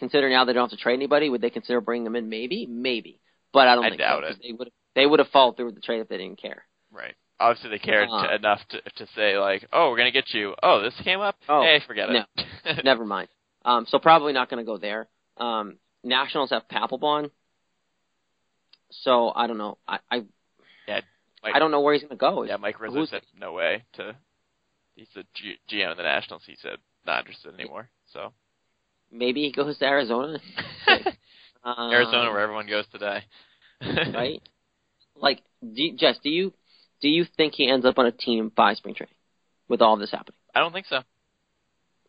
consider now they don't have to trade anybody? Would they consider bringing them in? Maybe, maybe. But I don't I think doubt so, it. They would they would have followed through with the trade if they didn't care. right. Obviously, they cared Uh, to, enough to to say like, "Oh, we're gonna get you." Oh, this came up. Oh, hey, forget it. Never mind. Um, so probably not going to go there. Um, Nationals have Papelbon. So I don't know. I I, Yeah, Mike- I don't know where he's going to go. yeah, Mike Rizzo said no way to. He's the G- GM of the Nationals. He said not interested anymore. So Maybe he goes to Arizona. Um, Arizona, where everyone goes today. right? Like, do you, Jess, do you do you think he ends up on a team by spring training with all this happening? I don't think so.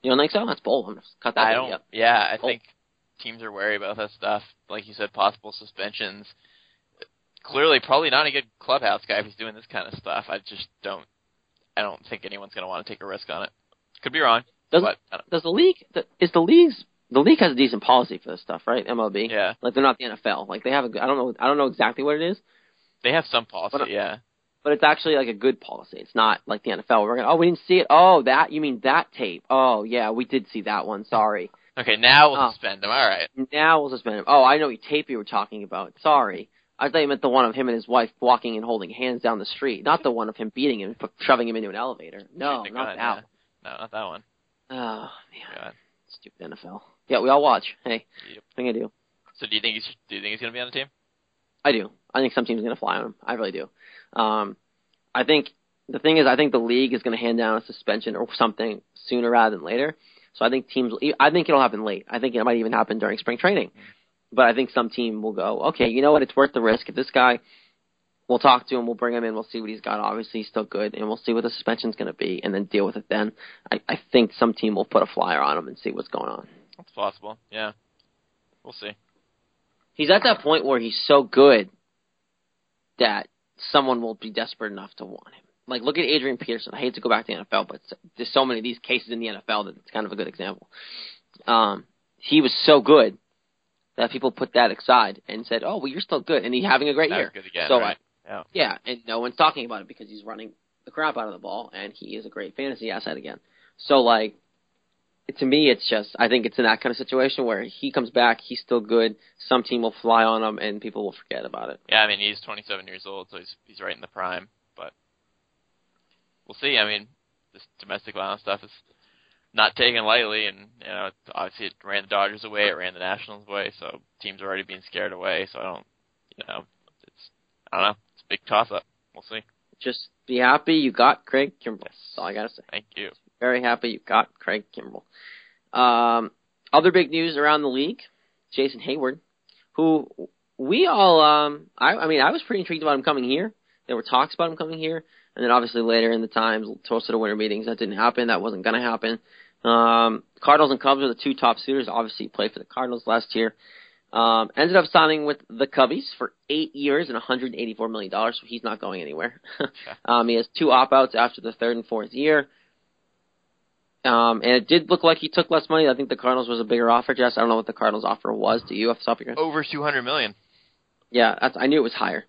You don't think so? That's bold. I'm gonna cut that I don't. up. Yeah, I Oh. think teams are wary about that stuff. Like you said, possible suspensions. Clearly, probably not a good clubhouse guy if he's doing this kind of stuff. I just don't. I don't think anyone's going to want to take a risk on it. Could be wrong, Does but does the league is the league's the league has a decent policy for this stuff, right? MLB. yeah, Like they're not the NFL. Like they have a. I don't know I don't know exactly what it is, they have some policy. But- uh, yeah, but it's actually like a good policy. It's not like the NFL. We're gonna oh we didn't see it. Oh that you mean that tape? Oh yeah we did see that one. Sorry. okay. Now we'll Oh. suspend him. All right. Now we'll suspend him. Oh I know what tape you were talking about. Sorry. I thought you meant the one of him and his wife walking and holding hands down the street, not the one of him beating him, and shoving him into an elevator. Oh, no, not that. yeah. one. No, not that one. Oh man, God. stupid NFL. Yeah, we all watch. Hey, Yep. I think I do. So do you think he's do you think he's going to be on the team? I do. I think some team's going to fly on him. I really do. Um, I think the thing is, I think the league is going to hand down a suspension or something sooner rather than later. So I think teams. I think it'll happen late. I think it might even happen during spring training. But I think some team will go, okay, you know what? It's worth the risk. If this guy, we'll talk to him, we'll bring him in, we'll see what he's got. Obviously, he's still good, and we'll see what the suspension's going to be, and then deal with it then. I, I think some team will put a flyer on him and see what's going on. That's possible. Yeah, we'll see. He's at that point where he's so good that someone will be desperate enough to want him. Like, look at Adrian Peterson. I hate to go back to the NFL, but there's so many of these cases in the NFL that it's kind of a good example. Um, he was so good that people put that aside and said, "Oh, well, you're still good," and he's having a great That year. good again. so right? Yeah. yeah, and no one's talking about it because he's running the crap out of the ball, and he is a great fantasy asset again. So, like, to me, it's just I think it's in that kind of situation where he comes back, he's still good. Some team will fly on him, and people will forget about it. Yeah, I mean he's 27 years old, so he's he's right in the prime. But we'll see. I mean, this domestic violence stuff is not taken lightly, and you know, obviously it ran the Dodgers away, it ran the Nationals away, so teams are already being scared away. So I don't, you know, it's I don't know, it's a big toss up. We'll see. Just be happy you got Craig Kimbrel. That's all I gotta say. Thank you. Very happy you got Craig Kimbrel. Um, other big news around the league: Jason Heyward, who we all, um, I, I mean, I was pretty intrigued about him coming here. There were talks about him coming here, and then obviously later in the times, close to the winter meetings, that didn't happen. That wasn't going to happen. Um, Cardinals and Cubs are the two top suitors. Obviously, he played for the Cardinals last year. Um, ended up signing with the Cubbies for eight years and 184 million dollars. So he's not going anywhere. um, he has two opt outs after the third and fourth year. Um, and it did look like he took less money. I think the Cardinals was a bigger offer. Jess, I don't know what the Cardinals offer was. Do you off the top of your head? Over two hundred million. Yeah, that's, I knew it was higher.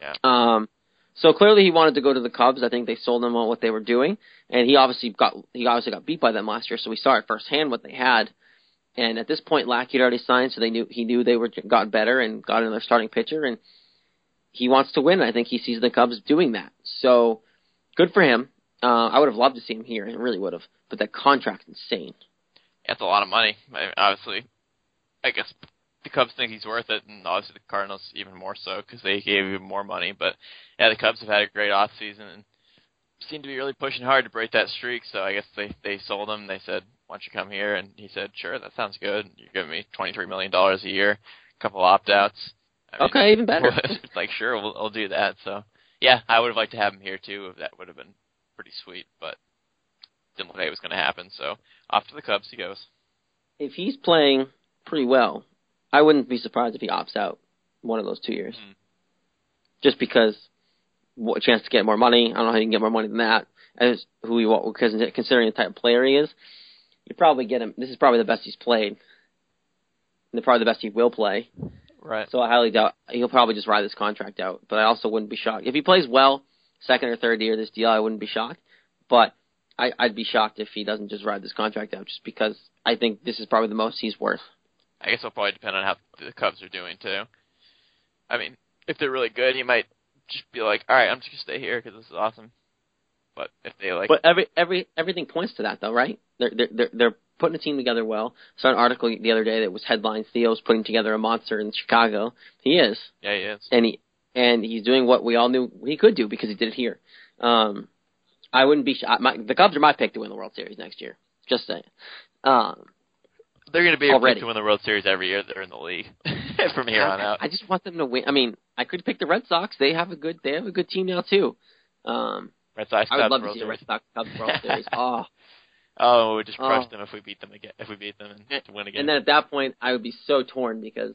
Yeah. Um, so clearly he wanted to go to the Cubs. I think they sold him on what they were doing, and he obviously got he obviously got beat by them last year. So we saw at firsthand what they had. And at this point, Lackey had already signed, so they knew he knew they were got better and got another starting pitcher, and he wants to win. I think he sees the Cubs doing that. So good for him. Uh, I would have loved to see him here. I really would have. But that contract's insane. That's a lot of money. I mean, obviously, I guess the Cubs think he's worth it, and obviously the Cardinals even more so because they gave him more money. But yeah, the Cubs have had a great off season and seem to be really pushing hard to break that streak. So I guess they they sold him. They said, "Why don't you come here?" And he said, "Sure, that sounds good. You're giving me twenty three million dollars a year, a couple opt outs." I mean, Okay, even better. like sure, we'll, I'll do that. So yeah, I would have liked to have him here too. If that would have been pretty sweet, but didn't like it was going to happen. So off to the Cubs he goes. if he's playing pretty well, I wouldn't be surprised if he opts out one of those two years. Mhm. Just because what, a chance to get more money. I don't know how you can get more money than that. As who he because considering the type of player he is, you probably get him. This is probably the best he's played. And probably the best he will play. Right. So I highly doubt he'll probably just ride this contract out. But I also wouldn't be shocked if he plays well, second or third year of this deal. I wouldn't be shocked. But I, I'd be shocked if he doesn't just ride this contract out, just because I think this is probably the most he's worth. I guess it'll probably depend on how the Cubs are doing too. I mean, if they're really good, he might just be like, "All right, I'm just gonna stay here because this is awesome." But if they like, But every every everything points to that, though, right? They're they're they're, they're putting a team together well. I saw an article the other day that was headlined Theo's putting together a monster in Chicago. He is, yeah, he is. and he and he's doing what we all knew he could do because he did it here. Um, I wouldn't be. I- My, the Cubs are my pick to win the World Series next year. Just saying. Um, They're gonna be a Already. pick to win the World Series every year. They're in the league from here on out. I just want them to win. I mean, I could pick the Red Sox. They have a good. They have a good team now too. Um, Red Sox I would Cubs love to World see the Red Sox Cubs World Series. Oh, Oh, we just Oh. them if we beat them again. If we beat them and to win again. And then at that point, I would be so torn because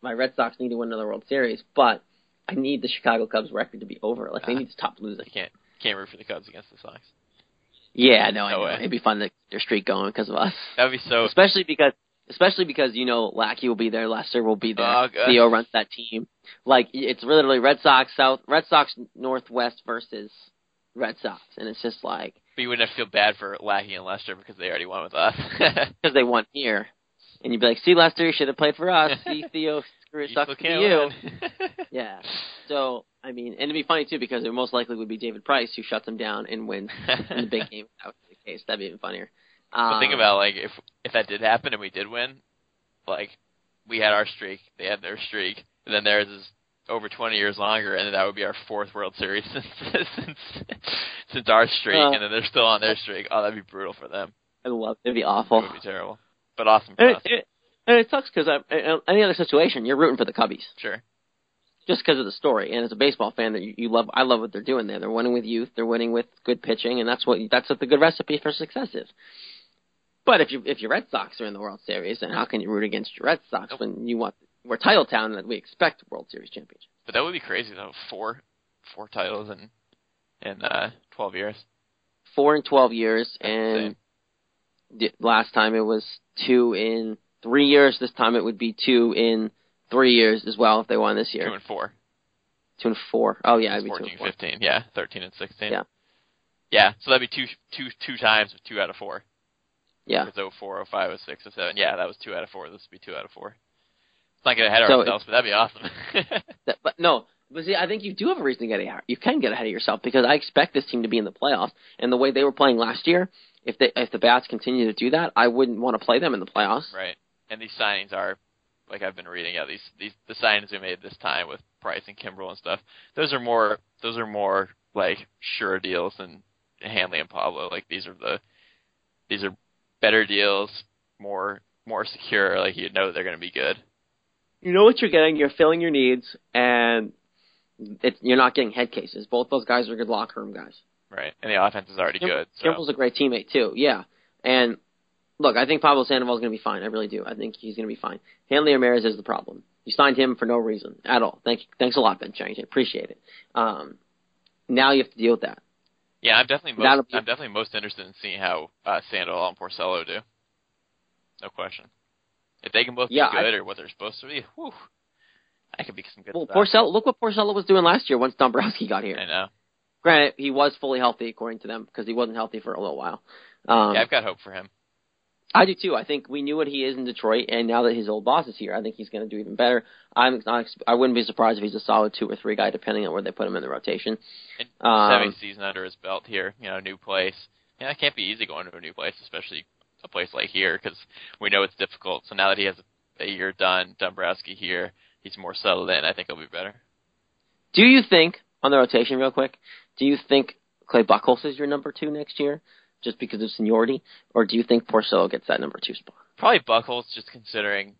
my Red Sox need to win another World Series, but I need the Chicago Cubs record to be over. Like they Ah. need to stop losing. you can't can't root for the Cubs against the Sox. Yeah, no, I No. It'd be fun to get their streak going because of us. That would be so. Especially because, especially because you know Lackey will be there, Lester will be there. Oh, good. Theo runs that team. Like it's literally Red Sox South, Red Sox Northwest versus Red Sox, and it's just like But you wouldn't have to feel bad for Lackey and Lester because they already won with us. because they won here, and you'd be like, see Lester, you should have played for us. see Theo, screw it You sucks still for you. Yeah. So I mean, and it'd be funny too because it most likely would be David Price who shuts him down and wins in the big game. If that was the case, that'd be even funnier. Um, But think about like if if that did happen and we did win, like we had our streak, they had their streak, and then theirs is over 20 years longer, and that would be our fourth World Series since since, since our streak, Uh, and then they're still on their streak. Oh, that'd be brutal for them. I love it'd be awful. It would be terrible, but awesome for And us. it, it, and it sucks because any other situation, you're rooting for the Cubbies Sure. just because of the story. And as a baseball fan, that you, you love, I love what they're doing there. They're winning with youth. They're winning with good pitching, and that's what that's what the good recipe for success is. But if you if your Red Sox are in the World Series, then how can you root against your Red Sox Nope. when you want we're title town and we expect World Series championship? But that would be crazy though. Four four titles in in uh, 12 years. Four in twelve years, That's and insane. last time it was two in three years. This time it would be two in three years as well if they won this year. Two and four. Two and four. Oh yeah, it'd be two 14, and four. 15. Yeah, 13 and 16. Yeah. Yeah, so that'd be two two two times with two out of four. Yeah. Because 04, 05, 06, 07. Yeah, that was two out of four. This would be two out of four. It's not getting ahead of So ourselves, but that'd be awesome. That, but no, but see, I think you do have a reason to get ahead. You can get ahead of yourself because I expect this team to be in the playoffs, and the way they were playing last year, if they if the bats continue to do that, I wouldn't want to play them in the playoffs. right. And these signings are, like I've been reading, yeah, these these the signings we made this time with Price and Kimbrel and stuff. Those are more those are more like sure deals than Hanley and Pablo. Like these are the these are better deals, more more secure. Like you know they're going to be good. You know what you're getting. You're filling your needs, and it's, you're not getting head cases. Both those guys are good locker room guys. Right. And the offense is already Kim- good. So. Kimbrel's a great teammate too. Yeah, and look, I think Pablo Sandoval's going to be fine. I really do. I think he's going to be fine. Hanley Ramirez is the problem. You signed him for no reason at all. Thank, thanks a lot, Ben Chang. I appreciate it. Um, now you have to deal with that. Yeah, I'm definitely most, be- I'm definitely most interested in seeing how uh, Sandoval and Porcello do. No question. If they can both Yeah, be I- good or what they're supposed to be, whew, that could be some good Well, stuff. Porcello, look what Porcello was doing last year once Dombrowski got here. I know. Granted, he was fully healthy according to them because he wasn't healthy for a little while. Um, yeah, I've got hope for him. I do too. I think we knew what he is in Detroit, and now that his old boss is here, I think he's going to do even better. I'm not, I wouldn't be surprised if he's a solid two or three guy, depending on where they put him in the rotation. And Um, having season under his belt here, you know, new place. Yeah, it can't be easy going to a new place, especially a place like here, because we know it's difficult. So now that he has a, a year done, Dombrowski here, he's more settled in. I think he'll be better. Do you think on the rotation, real quick? Do you think Clay Buchholz is your number two next year, just because of seniority, or do you think Porcello gets that number two spot? Probably Buchholz, just considering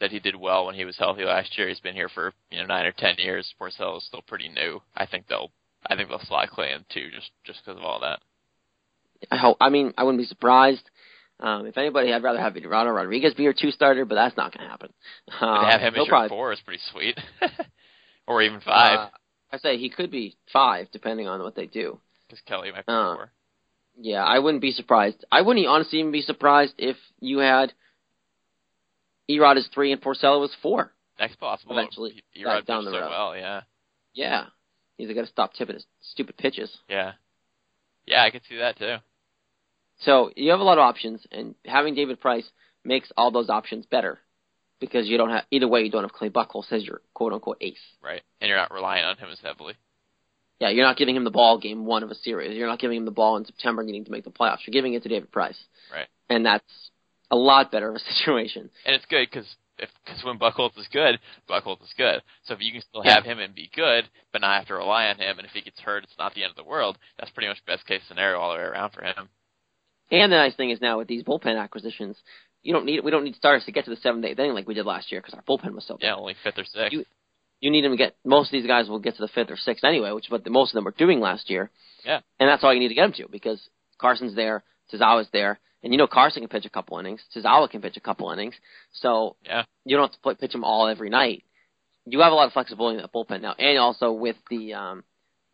that- he did well when he was healthy last year. He's been here for you know nine or ten years. Porcello is still pretty new. I think they'll, I think they'll slot Clay in too, just just because of all that. I hope. I mean, I wouldn't be surprised. Um, if anybody, I'd rather have Eduardo Rodriguez be your two starter, but that's not going to happen. Um, have him as your probably- four is pretty sweet, or even five, Uh, I say he could be five, depending on what they do. because Kelly might be uh, four. Yeah, I wouldn't be surprised. I wouldn't honestly even be surprised if you had Erod as three and Porcello was four. That's possible. eventually, He, he like, runs down so the road. well. Yeah, Yeah, he's got to stop tipping his stupid pitches. yeah, yeah. I could see that too. So you have a lot of options, and having David Price makes all those options better because you don't have either way. You don't have Clay Buchholz as your quote unquote ace. Right, and you're not relying on him as heavily. Yeah, you're not giving him the ball game one of a series. You're not giving him the ball in September needing to make the playoffs. You're giving it to David Price. Right. And that's a lot better of a situation. And it's good because if because when Buchholz is good, Buchholz is good. So if you can still Yeah. have him and be good, but not have to rely on him, and if he gets hurt, it's not the end of the world. That's pretty much best case scenario all the way around for him. And the nice thing is now with these bullpen acquisitions, you don't need we don't need starters to get to the seventh eighth inning like we did last year because our bullpen was so bad. Yeah, only fifth or sixth. You- You need them to get most of these guys will get to the fifth or sixth anyway, which is what the, most of them were doing last year. Yeah. And that's all you need to get them to because Carson's there, Tazawa's there, and you know Carson can pitch a couple innings, Tazawa can pitch a couple innings, so Yeah. you don't have to play, pitch them all every night. You have a lot of flexibility in that bullpen now, and also with the um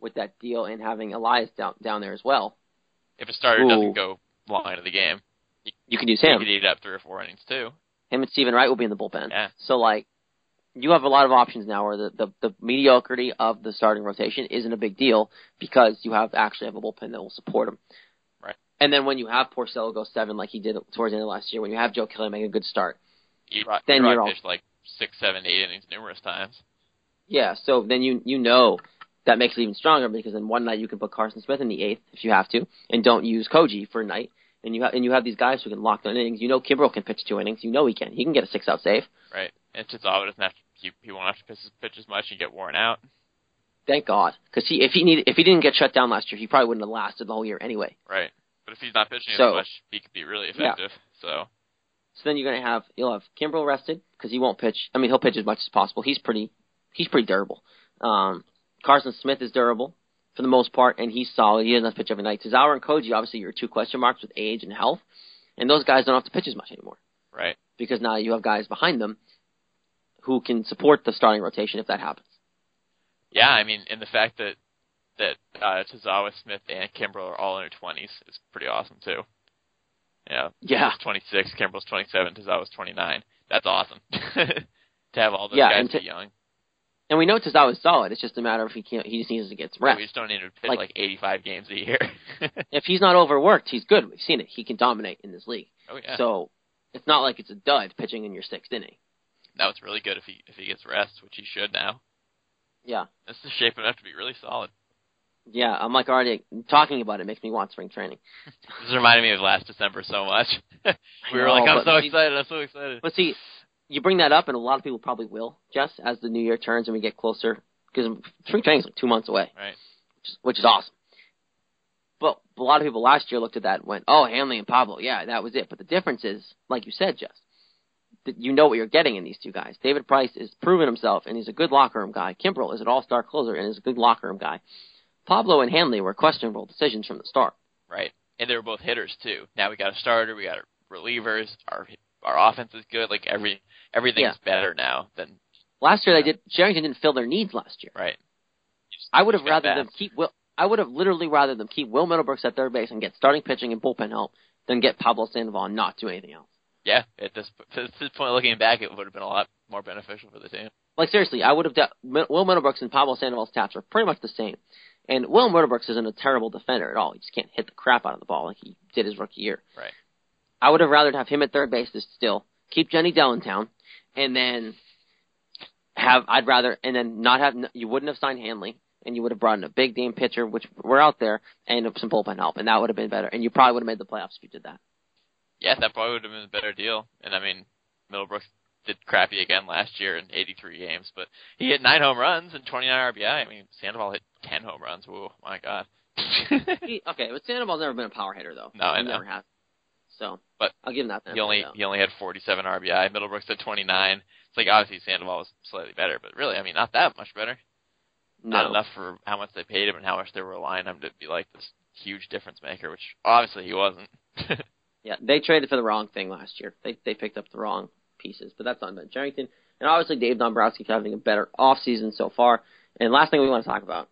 with that deal and having Elias down down there as well, If a starter Ooh. doesn't go long into the game, you can use him. could eat up three or four innings too. him and Steven Wright will be in the bullpen. Yeah. So like, you have a lot of options now where the, the, the mediocrity of the starting rotation isn't a big deal because you have actually have a bullpen that will support him. Right. And then when you have Porcello go seven like he did towards the end of last year, when you have Joe Kelly make a good start, Erod, Then you're all- like six, seven, eight innings numerous times. yeah. So then you you know that makes it even stronger because then one night you can put Carson Smith in the eighth if you have to, and don't use Koji for a night. And you have and you have these guys who can lock down innings. You know Kimbrel can pitch two innings. You know he can. He can get a six out save. Right. And Tazawa doesn't have to. He, he won't have to pitch, pitch as much and get worn out. Thank God, because he if he needed if he didn't get shut down last year, he probably wouldn't have lasted the whole year anyway. Right. But if he's not pitching So- as much, he could be really effective. So So then you're gonna have you'll have Kimbrel rested because he won't pitch. I mean, he'll pitch as much as possible. He's pretty he's pretty durable. Um, Carson Smith is durable for the most part, and he's solid. He doesn't have to pitch every night. Tazawa and Koji, obviously, your two question marks with age and health, and those guys don't have to pitch as much anymore right. because now you have guys behind them who can support the starting rotation if that happens. Yeah, I mean, and the fact that that uh, Tazawa, Smith, and Kimbrel are all in their twenties is pretty awesome too. Yeah. Yeah. Twenty six, Kimbrel's twenty seven, Tazawa's twenty nine. That's awesome. to have all those Yeah, guys and be young. And we know Tazawa is solid. It's just a matter of he can't. He just needs to get some rest. we just don't need to pitch Like- like, eighty five games a year. If he's not overworked, he's good. We've seen it. He can dominate in this league. oh yeah. So it's not like it's a dud pitching in your sixth inning. Now it's really good if he if he gets rest, which he should now. Yeah. This is shaping up to be really solid. Yeah, I'm like already talking about it makes me want spring training. This reminded me of last December so much. we were know, oh, like, I'm so see- excited, I'm so excited. But see, you bring that up, and a lot of people probably will, just as the new year turns and we get closer, because spring training's like two months away, Right. which is, which is awesome. But a lot of people last year looked at that and went, "Oh, Hanley and Pablo, yeah, that was it." But the difference is, like you said, Jess, that you know what you're getting in these two guys. David Price is proven himself, and he's a good locker room guy. Kimbrel is an all-star closer and is a good locker room guy. Pablo and Hanley were questionable decisions from the start. Right. And they were both hitters too. Now we got a starter, we got relievers, our our offense is good, like every everything's better now than Last year they did. Cherington didn't fill their needs last year. right. I would have rather them keep Will. I would have literally rather them keep Will Middlebrooks at third base and get starting pitching and bullpen help than get Pablo Sandoval and not do anything else. Yeah, at this at this point, looking back, it would have been a lot more beneficial for the team. Like seriously, I would have. De- Will Middlebrooks and Pablo Sandoval's stats are pretty much the same, and Will Middlebrooks isn't a terrible defender at all. He just can't hit the crap out of the ball like he did his rookie year. Right. I would have rather have him at third base still, keep Jenny Dell in town, and then have I'd rather and then not have you wouldn't have signed Hanley and you would have brought in a big game pitcher, which were out there, and some bullpen help, and that would have been better. And you probably would have made the playoffs if you did that. Yeah, that probably would have been a better deal. And I mean, Middlebrooks did crappy again last year in 83 games, but he hit nine home runs and 29 RBI. I mean, Sandoval hit 10 home runs. Whoa, my God. he, okay, but Sandoval's never been a power hitter though. No, I he know. never has. So, but I'll give him that. He only though. he only had 47 RBI. Middlebrooks had 29. It's like obviously Sandoval was slightly better, but really, I mean, not that much better. no. Not enough for how much they paid him and how much they were relying on him to be like this huge difference maker, which obviously he wasn't. Yeah, they traded for the wrong thing last year. They they picked up the wrong pieces, but that's on Ben Cherington. And obviously, Dave Dombrowski having a better off season so far. And last thing we want to talk about,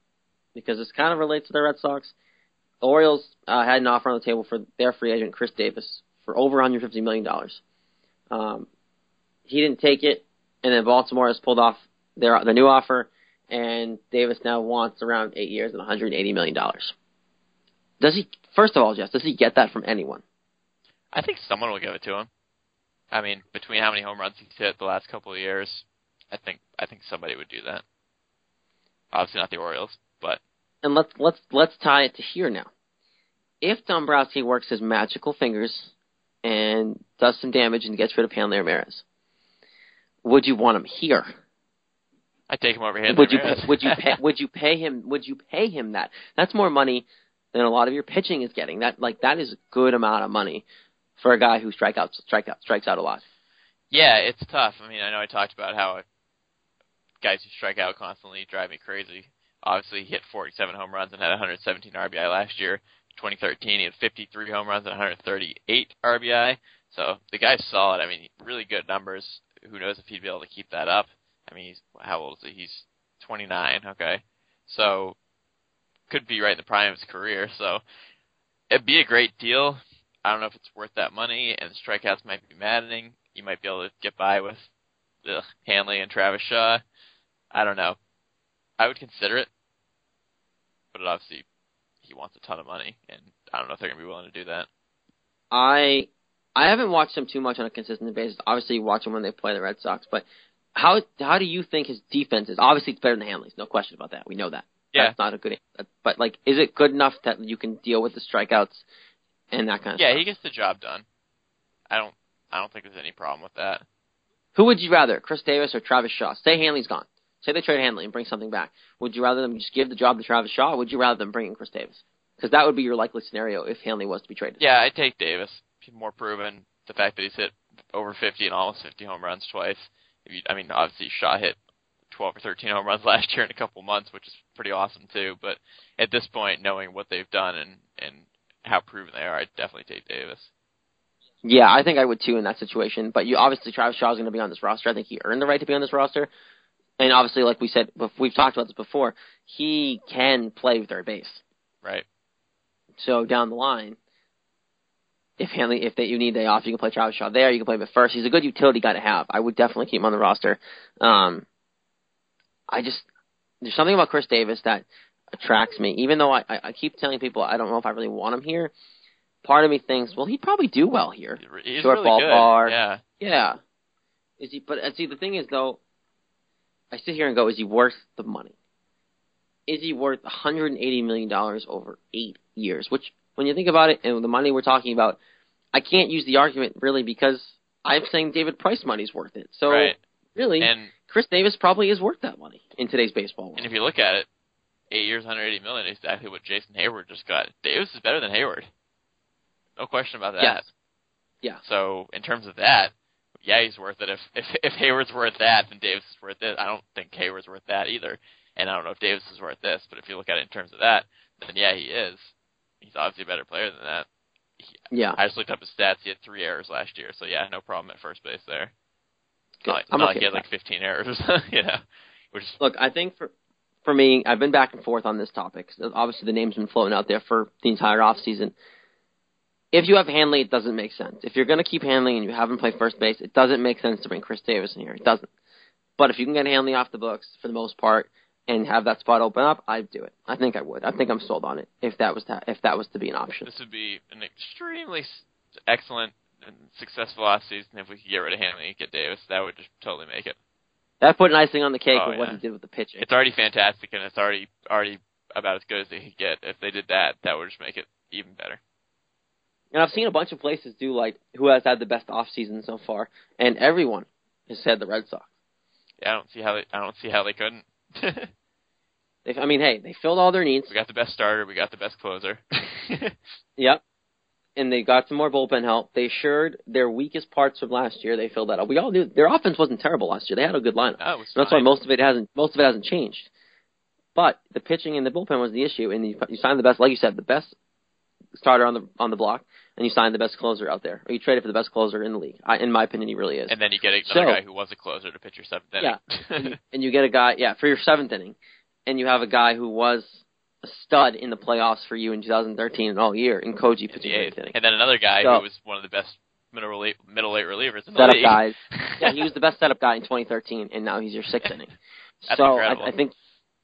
because this kind of relates to the Red Sox, the Orioles uh, had an offer on the table for their free agent Chris Davis for over 150 million dollars. Um, he didn't take it, and then Baltimore has pulled off their the new offer, and Davis now wants around eight years and 180 million dollars. Does he? First of all, Jess, does he get that from anyone? I think someone will give it to him. I mean, between how many home runs he's hit the last couple of years, I think I think somebody would do that. Obviously not the Orioles, but and let's let's let's tie it to here now. If Dombrowski works his magical fingers and does some damage and gets rid of Hanley Ramirez, would you want him here? I'd take him over here. would you would you pay, would you pay him would you pay him that? That's more money than a lot of your pitching is getting. That like that is a good amount of money for a guy who strike out strike out strikes out a lot. Yeah, it's tough. I mean, I know I talked about how guys who strike out constantly drive me crazy. Obviously, he hit 47 home runs and had 117 RBI last year. 2013, he had 53 home runs and 138 RBI. So the guy's solid. I mean, really good numbers. Who knows if he'd be able to keep that up? I mean, he's how old is he? He's 29. Okay, so could be right in the prime of his career. So it'd be a great deal. I don't know if it's worth that money, and the strikeouts might be maddening. You might be able to get by with ugh, Hanley and Travis Shaw. I don't know. I would consider it, but obviously he wants a ton of money, and I don't know if they're gonna be willing to do that. I I haven't watched him too much on a consistent basis. Obviously, you watch him when they play the Red Sox, but how how do you think his defense is? Obviously, it's better than Hanley's, no question about that. We know that. Yeah. That's not a good, but like, is it good enough that you can deal with the strikeouts and that kind of Yeah, stuff? he gets the job done. I don't. I don't think there's any problem with that. Who would you rather, Chris Davis or Travis Shaw? Say Hanley's gone. Say they trade Hanley and bring something back. Would you rather them just give the job to Travis Shaw, or would you rather them bring in Chris Davis? Because that would be your likely scenario if Hanley was to be traded. Yeah, I'd take Davis. He's more proven. The fact that he's hit over 50 and almost 50 home runs twice. If you, I mean, obviously Shaw hit 12 or 13 home runs last year in a couple months, which is pretty awesome too. But at this point, knowing what they've done and and how proven they are, I'd definitely take Davis. Yeah, I think I would too in that situation. But you obviously Travis Shaw is going to be on this roster. I think he earned the right to be on this roster. And obviously, like we said, we've talked about this before. He can play third base. Right. So down the line, if Hanley, if they, you need a day off, you can play Travis Shaw there. You can play him at first. He's a good utility guy to have. I would definitely keep him on the roster. Um, I just there's something about Chris Davis that attracts me. Even though I, I, keep telling people I don't know if I really want him here. Part of me thinks, well, he'd probably do well here. He's Short really ball good. bar. Yeah. Yeah. Is he? But see, the thing is though, I sit here and go, is he worth the money? Is he worth 180 million dollars over eight years? Which, when you think about it, and the money we're talking about, I can't use the argument really because I'm saying David Price money's worth it. So right. really, And Chris Davis probably is worth that money in today's baseball world. and if you look at it, eight years, 180 million is exactly what Jason Heyward just got. Davis is better than Heyward. No question about that. Yes. Yeah. So in terms of that, yeah, he's worth it. If if if Heyward's worth that, then Davis is worth it. I don't think Heyward's worth that either, and I don't know if Davis is worth this. But if you look at it in terms of that, then yeah, he is. He's obviously a better player than that. He, Yeah. I just looked up his stats. He had three errors last year, so yeah, no problem at first base there. Good. Not, I'm not okay like he had like 15 errors, you know, which is Look, I think for for me, I've been back and forth on this topic. Obviously, the name's been floating out there for the entire off season. If you have Hanley, it doesn't make sense. If you're going to keep Hanley and you haven't played first base, it doesn't make sense to bring Chris Davis in here. It doesn't. But if you can get Hanley off the books for the most part and have that spot open up, I'd do it. I think I would. I think I'm sold on it if that was to, if that was to be an option. This would be an extremely excellent and successful off season if we could get rid of Hanley and get Davis. That would just totally make it. That put an icing on the cake Oh, with what yeah. he did with the pitching. It's already fantastic, and it's already already about as good as they could get. If they did that, that would just make it even better. And I've seen a bunch of places do like who has had the best off season so far, and everyone has said the Red Sox. Yeah, I don't see how they. I don't see how they couldn't. They, I mean, hey, they filled all their needs. we got the best starter. We got the best closer. Yep. And they got some more bullpen help. They assured their weakest parts from last year. They filled that up. We all knew their offense wasn't terrible last year. They had a good lineup. Was That's why most of it hasn't most of it hasn't changed. But the pitching and the bullpen was the issue, and you, you signed the best, like you said, the best starter on the on the block, and you signed the best closer out there, or you traded for the best closer in the league. I, in my opinion, he really is. And then you get another So- guy who was a closer to pitch your seventh inning. and, you, and you get a guy, yeah, for your seventh inning, and you have a guy who was a stud in the playoffs for you in 2013 and all year in Koji in pitching the the eighth. eighth inning. And then another guy So- who was one of the best middle relate, middle eight relievers in the Setup league. guys. Yeah, he was the best setup guy in 2013, and now he's your sixth inning. That's so incredible. I, I think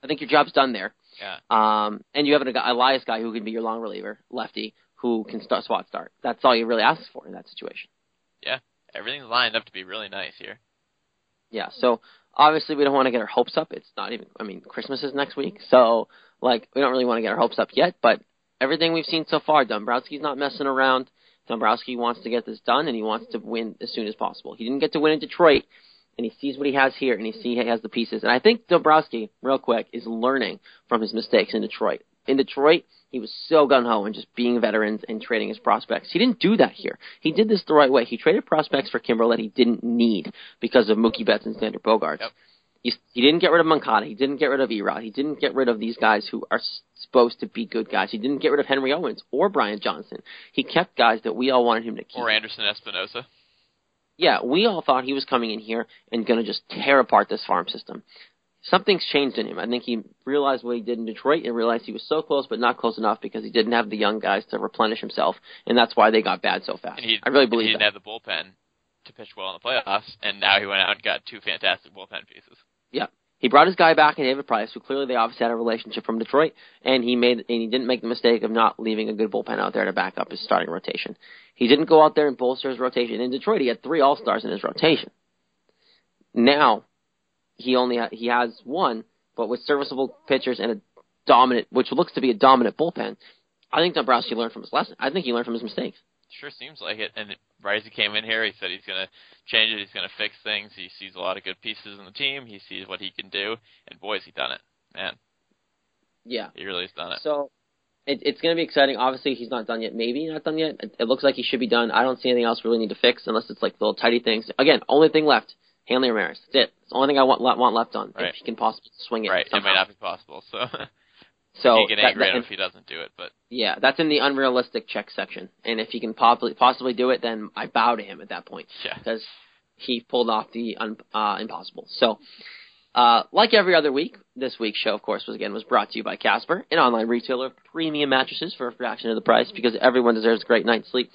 I think your job's done there. Yeah. Um, and you have a guy, Elias guy who can be your long reliever, lefty, who can start spot start. That's all you really ask for in that situation. Yeah, everything's lined up to be really nice here. Yeah. So obviously we don't want to get our hopes up. It's not even. I mean, Christmas is next week, so like we don't really want to get our hopes up yet. But everything we've seen so far, Dombrowski's not messing around. Dombrowski wants to get this done, and he wants to win as soon as possible. He didn't get to win in Detroit, and he sees what he has here, and he see he has the pieces. And I think Dombrowski, real quick, is learning from his mistakes in Detroit. In Detroit, he was so gun ho and just being veterans and trading his prospects. He didn't do that here. He did this the right way. He traded prospects for Kimbrel that he didn't need because of Mookie Betts and Xander Bogaerts. Yep. He, he didn't get rid of Moncada. He didn't get rid of Erod. He didn't get rid of these guys who are supposed to be good guys. He didn't get rid of Henry Owens or Brian Johnson. He kept guys that we all wanted him to keep. Or Anderson Espinoza. Yeah, we all thought he was coming in here and going to just tear apart this farm system. Something's changed in him. I think he realized what he did in Detroit and realized he was so close but not close enough because he didn't have the young guys to replenish himself, and that's why they got bad so fast. And he, I really believe he didn't have the bullpen to pitch well in the playoffs, and now he went out and got two fantastic bullpen pieces. He brought his guy back in David Price, who clearly they obviously had a relationship from Detroit, and he made and he didn't make the mistake of not leaving a good bullpen out there to back up his starting rotation. He didn't go out there and bolster his rotation. In Detroit, he had three All Stars in his rotation. Now, he only ha- he has one, but with serviceable pitchers and a dominant, which looks to be a dominant bullpen. I think Dombrowski learned from his lesson. I think he learned from his mistakes. Sure seems like it. And he came in here, he said he's going to change it. He's going to fix things. He sees a lot of good pieces in the team. He sees what he can do, and boy, has he done it. Man, Yeah. he really has done it. So it, it's going to be exciting. Obviously, he's not done yet. Maybe not done yet. It, it looks like he should be done. I don't see anything else we really need to fix unless it's like little tidy things. Again, only thing left: Hanley Ramirez. That's it. It's the only thing I want want left on. Right. If he can possibly swing it. right, it might not be possible. So So he get that- angry at that- him if he doesn't do it. But yeah, that's in the unrealistic check section. And if he can possibly possibly do it, then I bow to him at that point yeah, because he pulled off the un, uh, impossible. So, uh, like every other week, this week's show, of course, was again was brought to you by Casper, an online retailer of premium mattresses for a fraction of the price because everyone deserves a great night's sleep.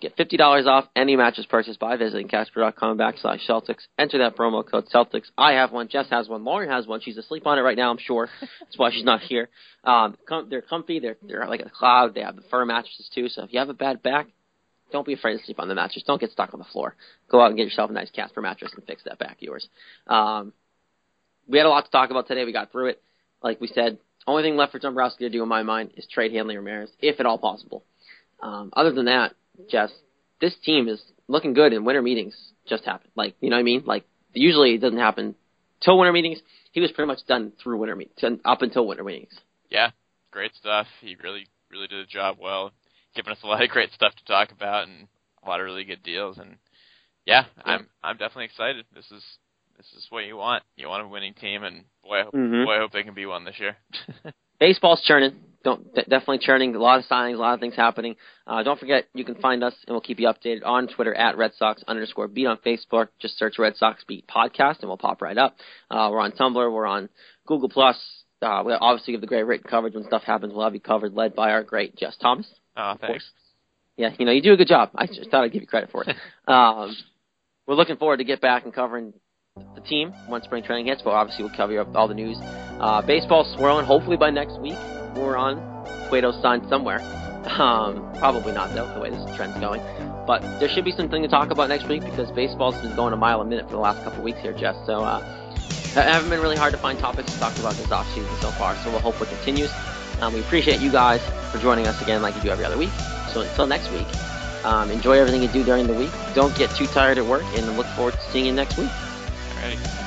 Get fifty dollars off any mattress purchase by visiting Casper.com backslash Celtics. Enter that promo code Celtics. I have one. Jess has one. Lauren has one. She's asleep on it right now. I'm sure. That's why she's not here. Um, com- they're comfy. They're they're like a cloud. They have the fur mattresses too. So if you have a bad back, don't be afraid to sleep on the mattress. Don't get stuck on the floor. Go out and get yourself a nice Casper mattress and fix that back of yours. Um, we had a lot to talk about today. We got through it. Like we said, only thing left for Dombrowski to do in my mind is trade Hanley Ramirez, if at all possible. Um, other than that, Jess, this team is looking good and winter meetings just happened. Like, you know what I mean? Like, usually it doesn't happen till winter meetings. He was pretty much done through winter meetings, up until winter meetings. yeah, great stuff. He really, really did a job well, giving us a lot of great stuff to talk about and a lot of really good deals. And yeah, I'm I'm definitely excited. This is this is what you want. You want a winning team, and boy, I hope, Mhm. boy, I hope they can be one this year. baseball's churning. Don't de- definitely churning. A lot of signings, a lot of things happening. Uh, don't forget, you can find us and we'll keep you updated on Twitter at Red Sox underscore beat on Facebook. Just search Red Sox Beat Podcast and we'll pop right up. Uh, we're on Tumblr. We're on Google Plus. Uh, we obviously give the great written coverage when stuff happens. We'll have you covered, led by our great Jess Thomas. Oh, thanks. Yeah, you know, you do a good job. I just thought I'd give you credit for it. um, we're looking forward to get back and covering the team once spring training hits. But obviously, we'll cover up all the news. Uh, baseball's swirling. Hopefully, by next week, we're on Cueto's signed somewhere. Um, probably not though, the way this trend's going. But there should be something to talk about next week because baseball's been going a mile a minute for the last couple weeks here, Jess. So uh, it haven't been really hard to find topics to talk about this offseason so far. So we'll hope it continues. Um, we appreciate you guys for joining us again, like you do every other week. So until next week, um, enjoy everything you do during the week. Don't get too tired at work, and look forward to seeing you next week. Alrighty.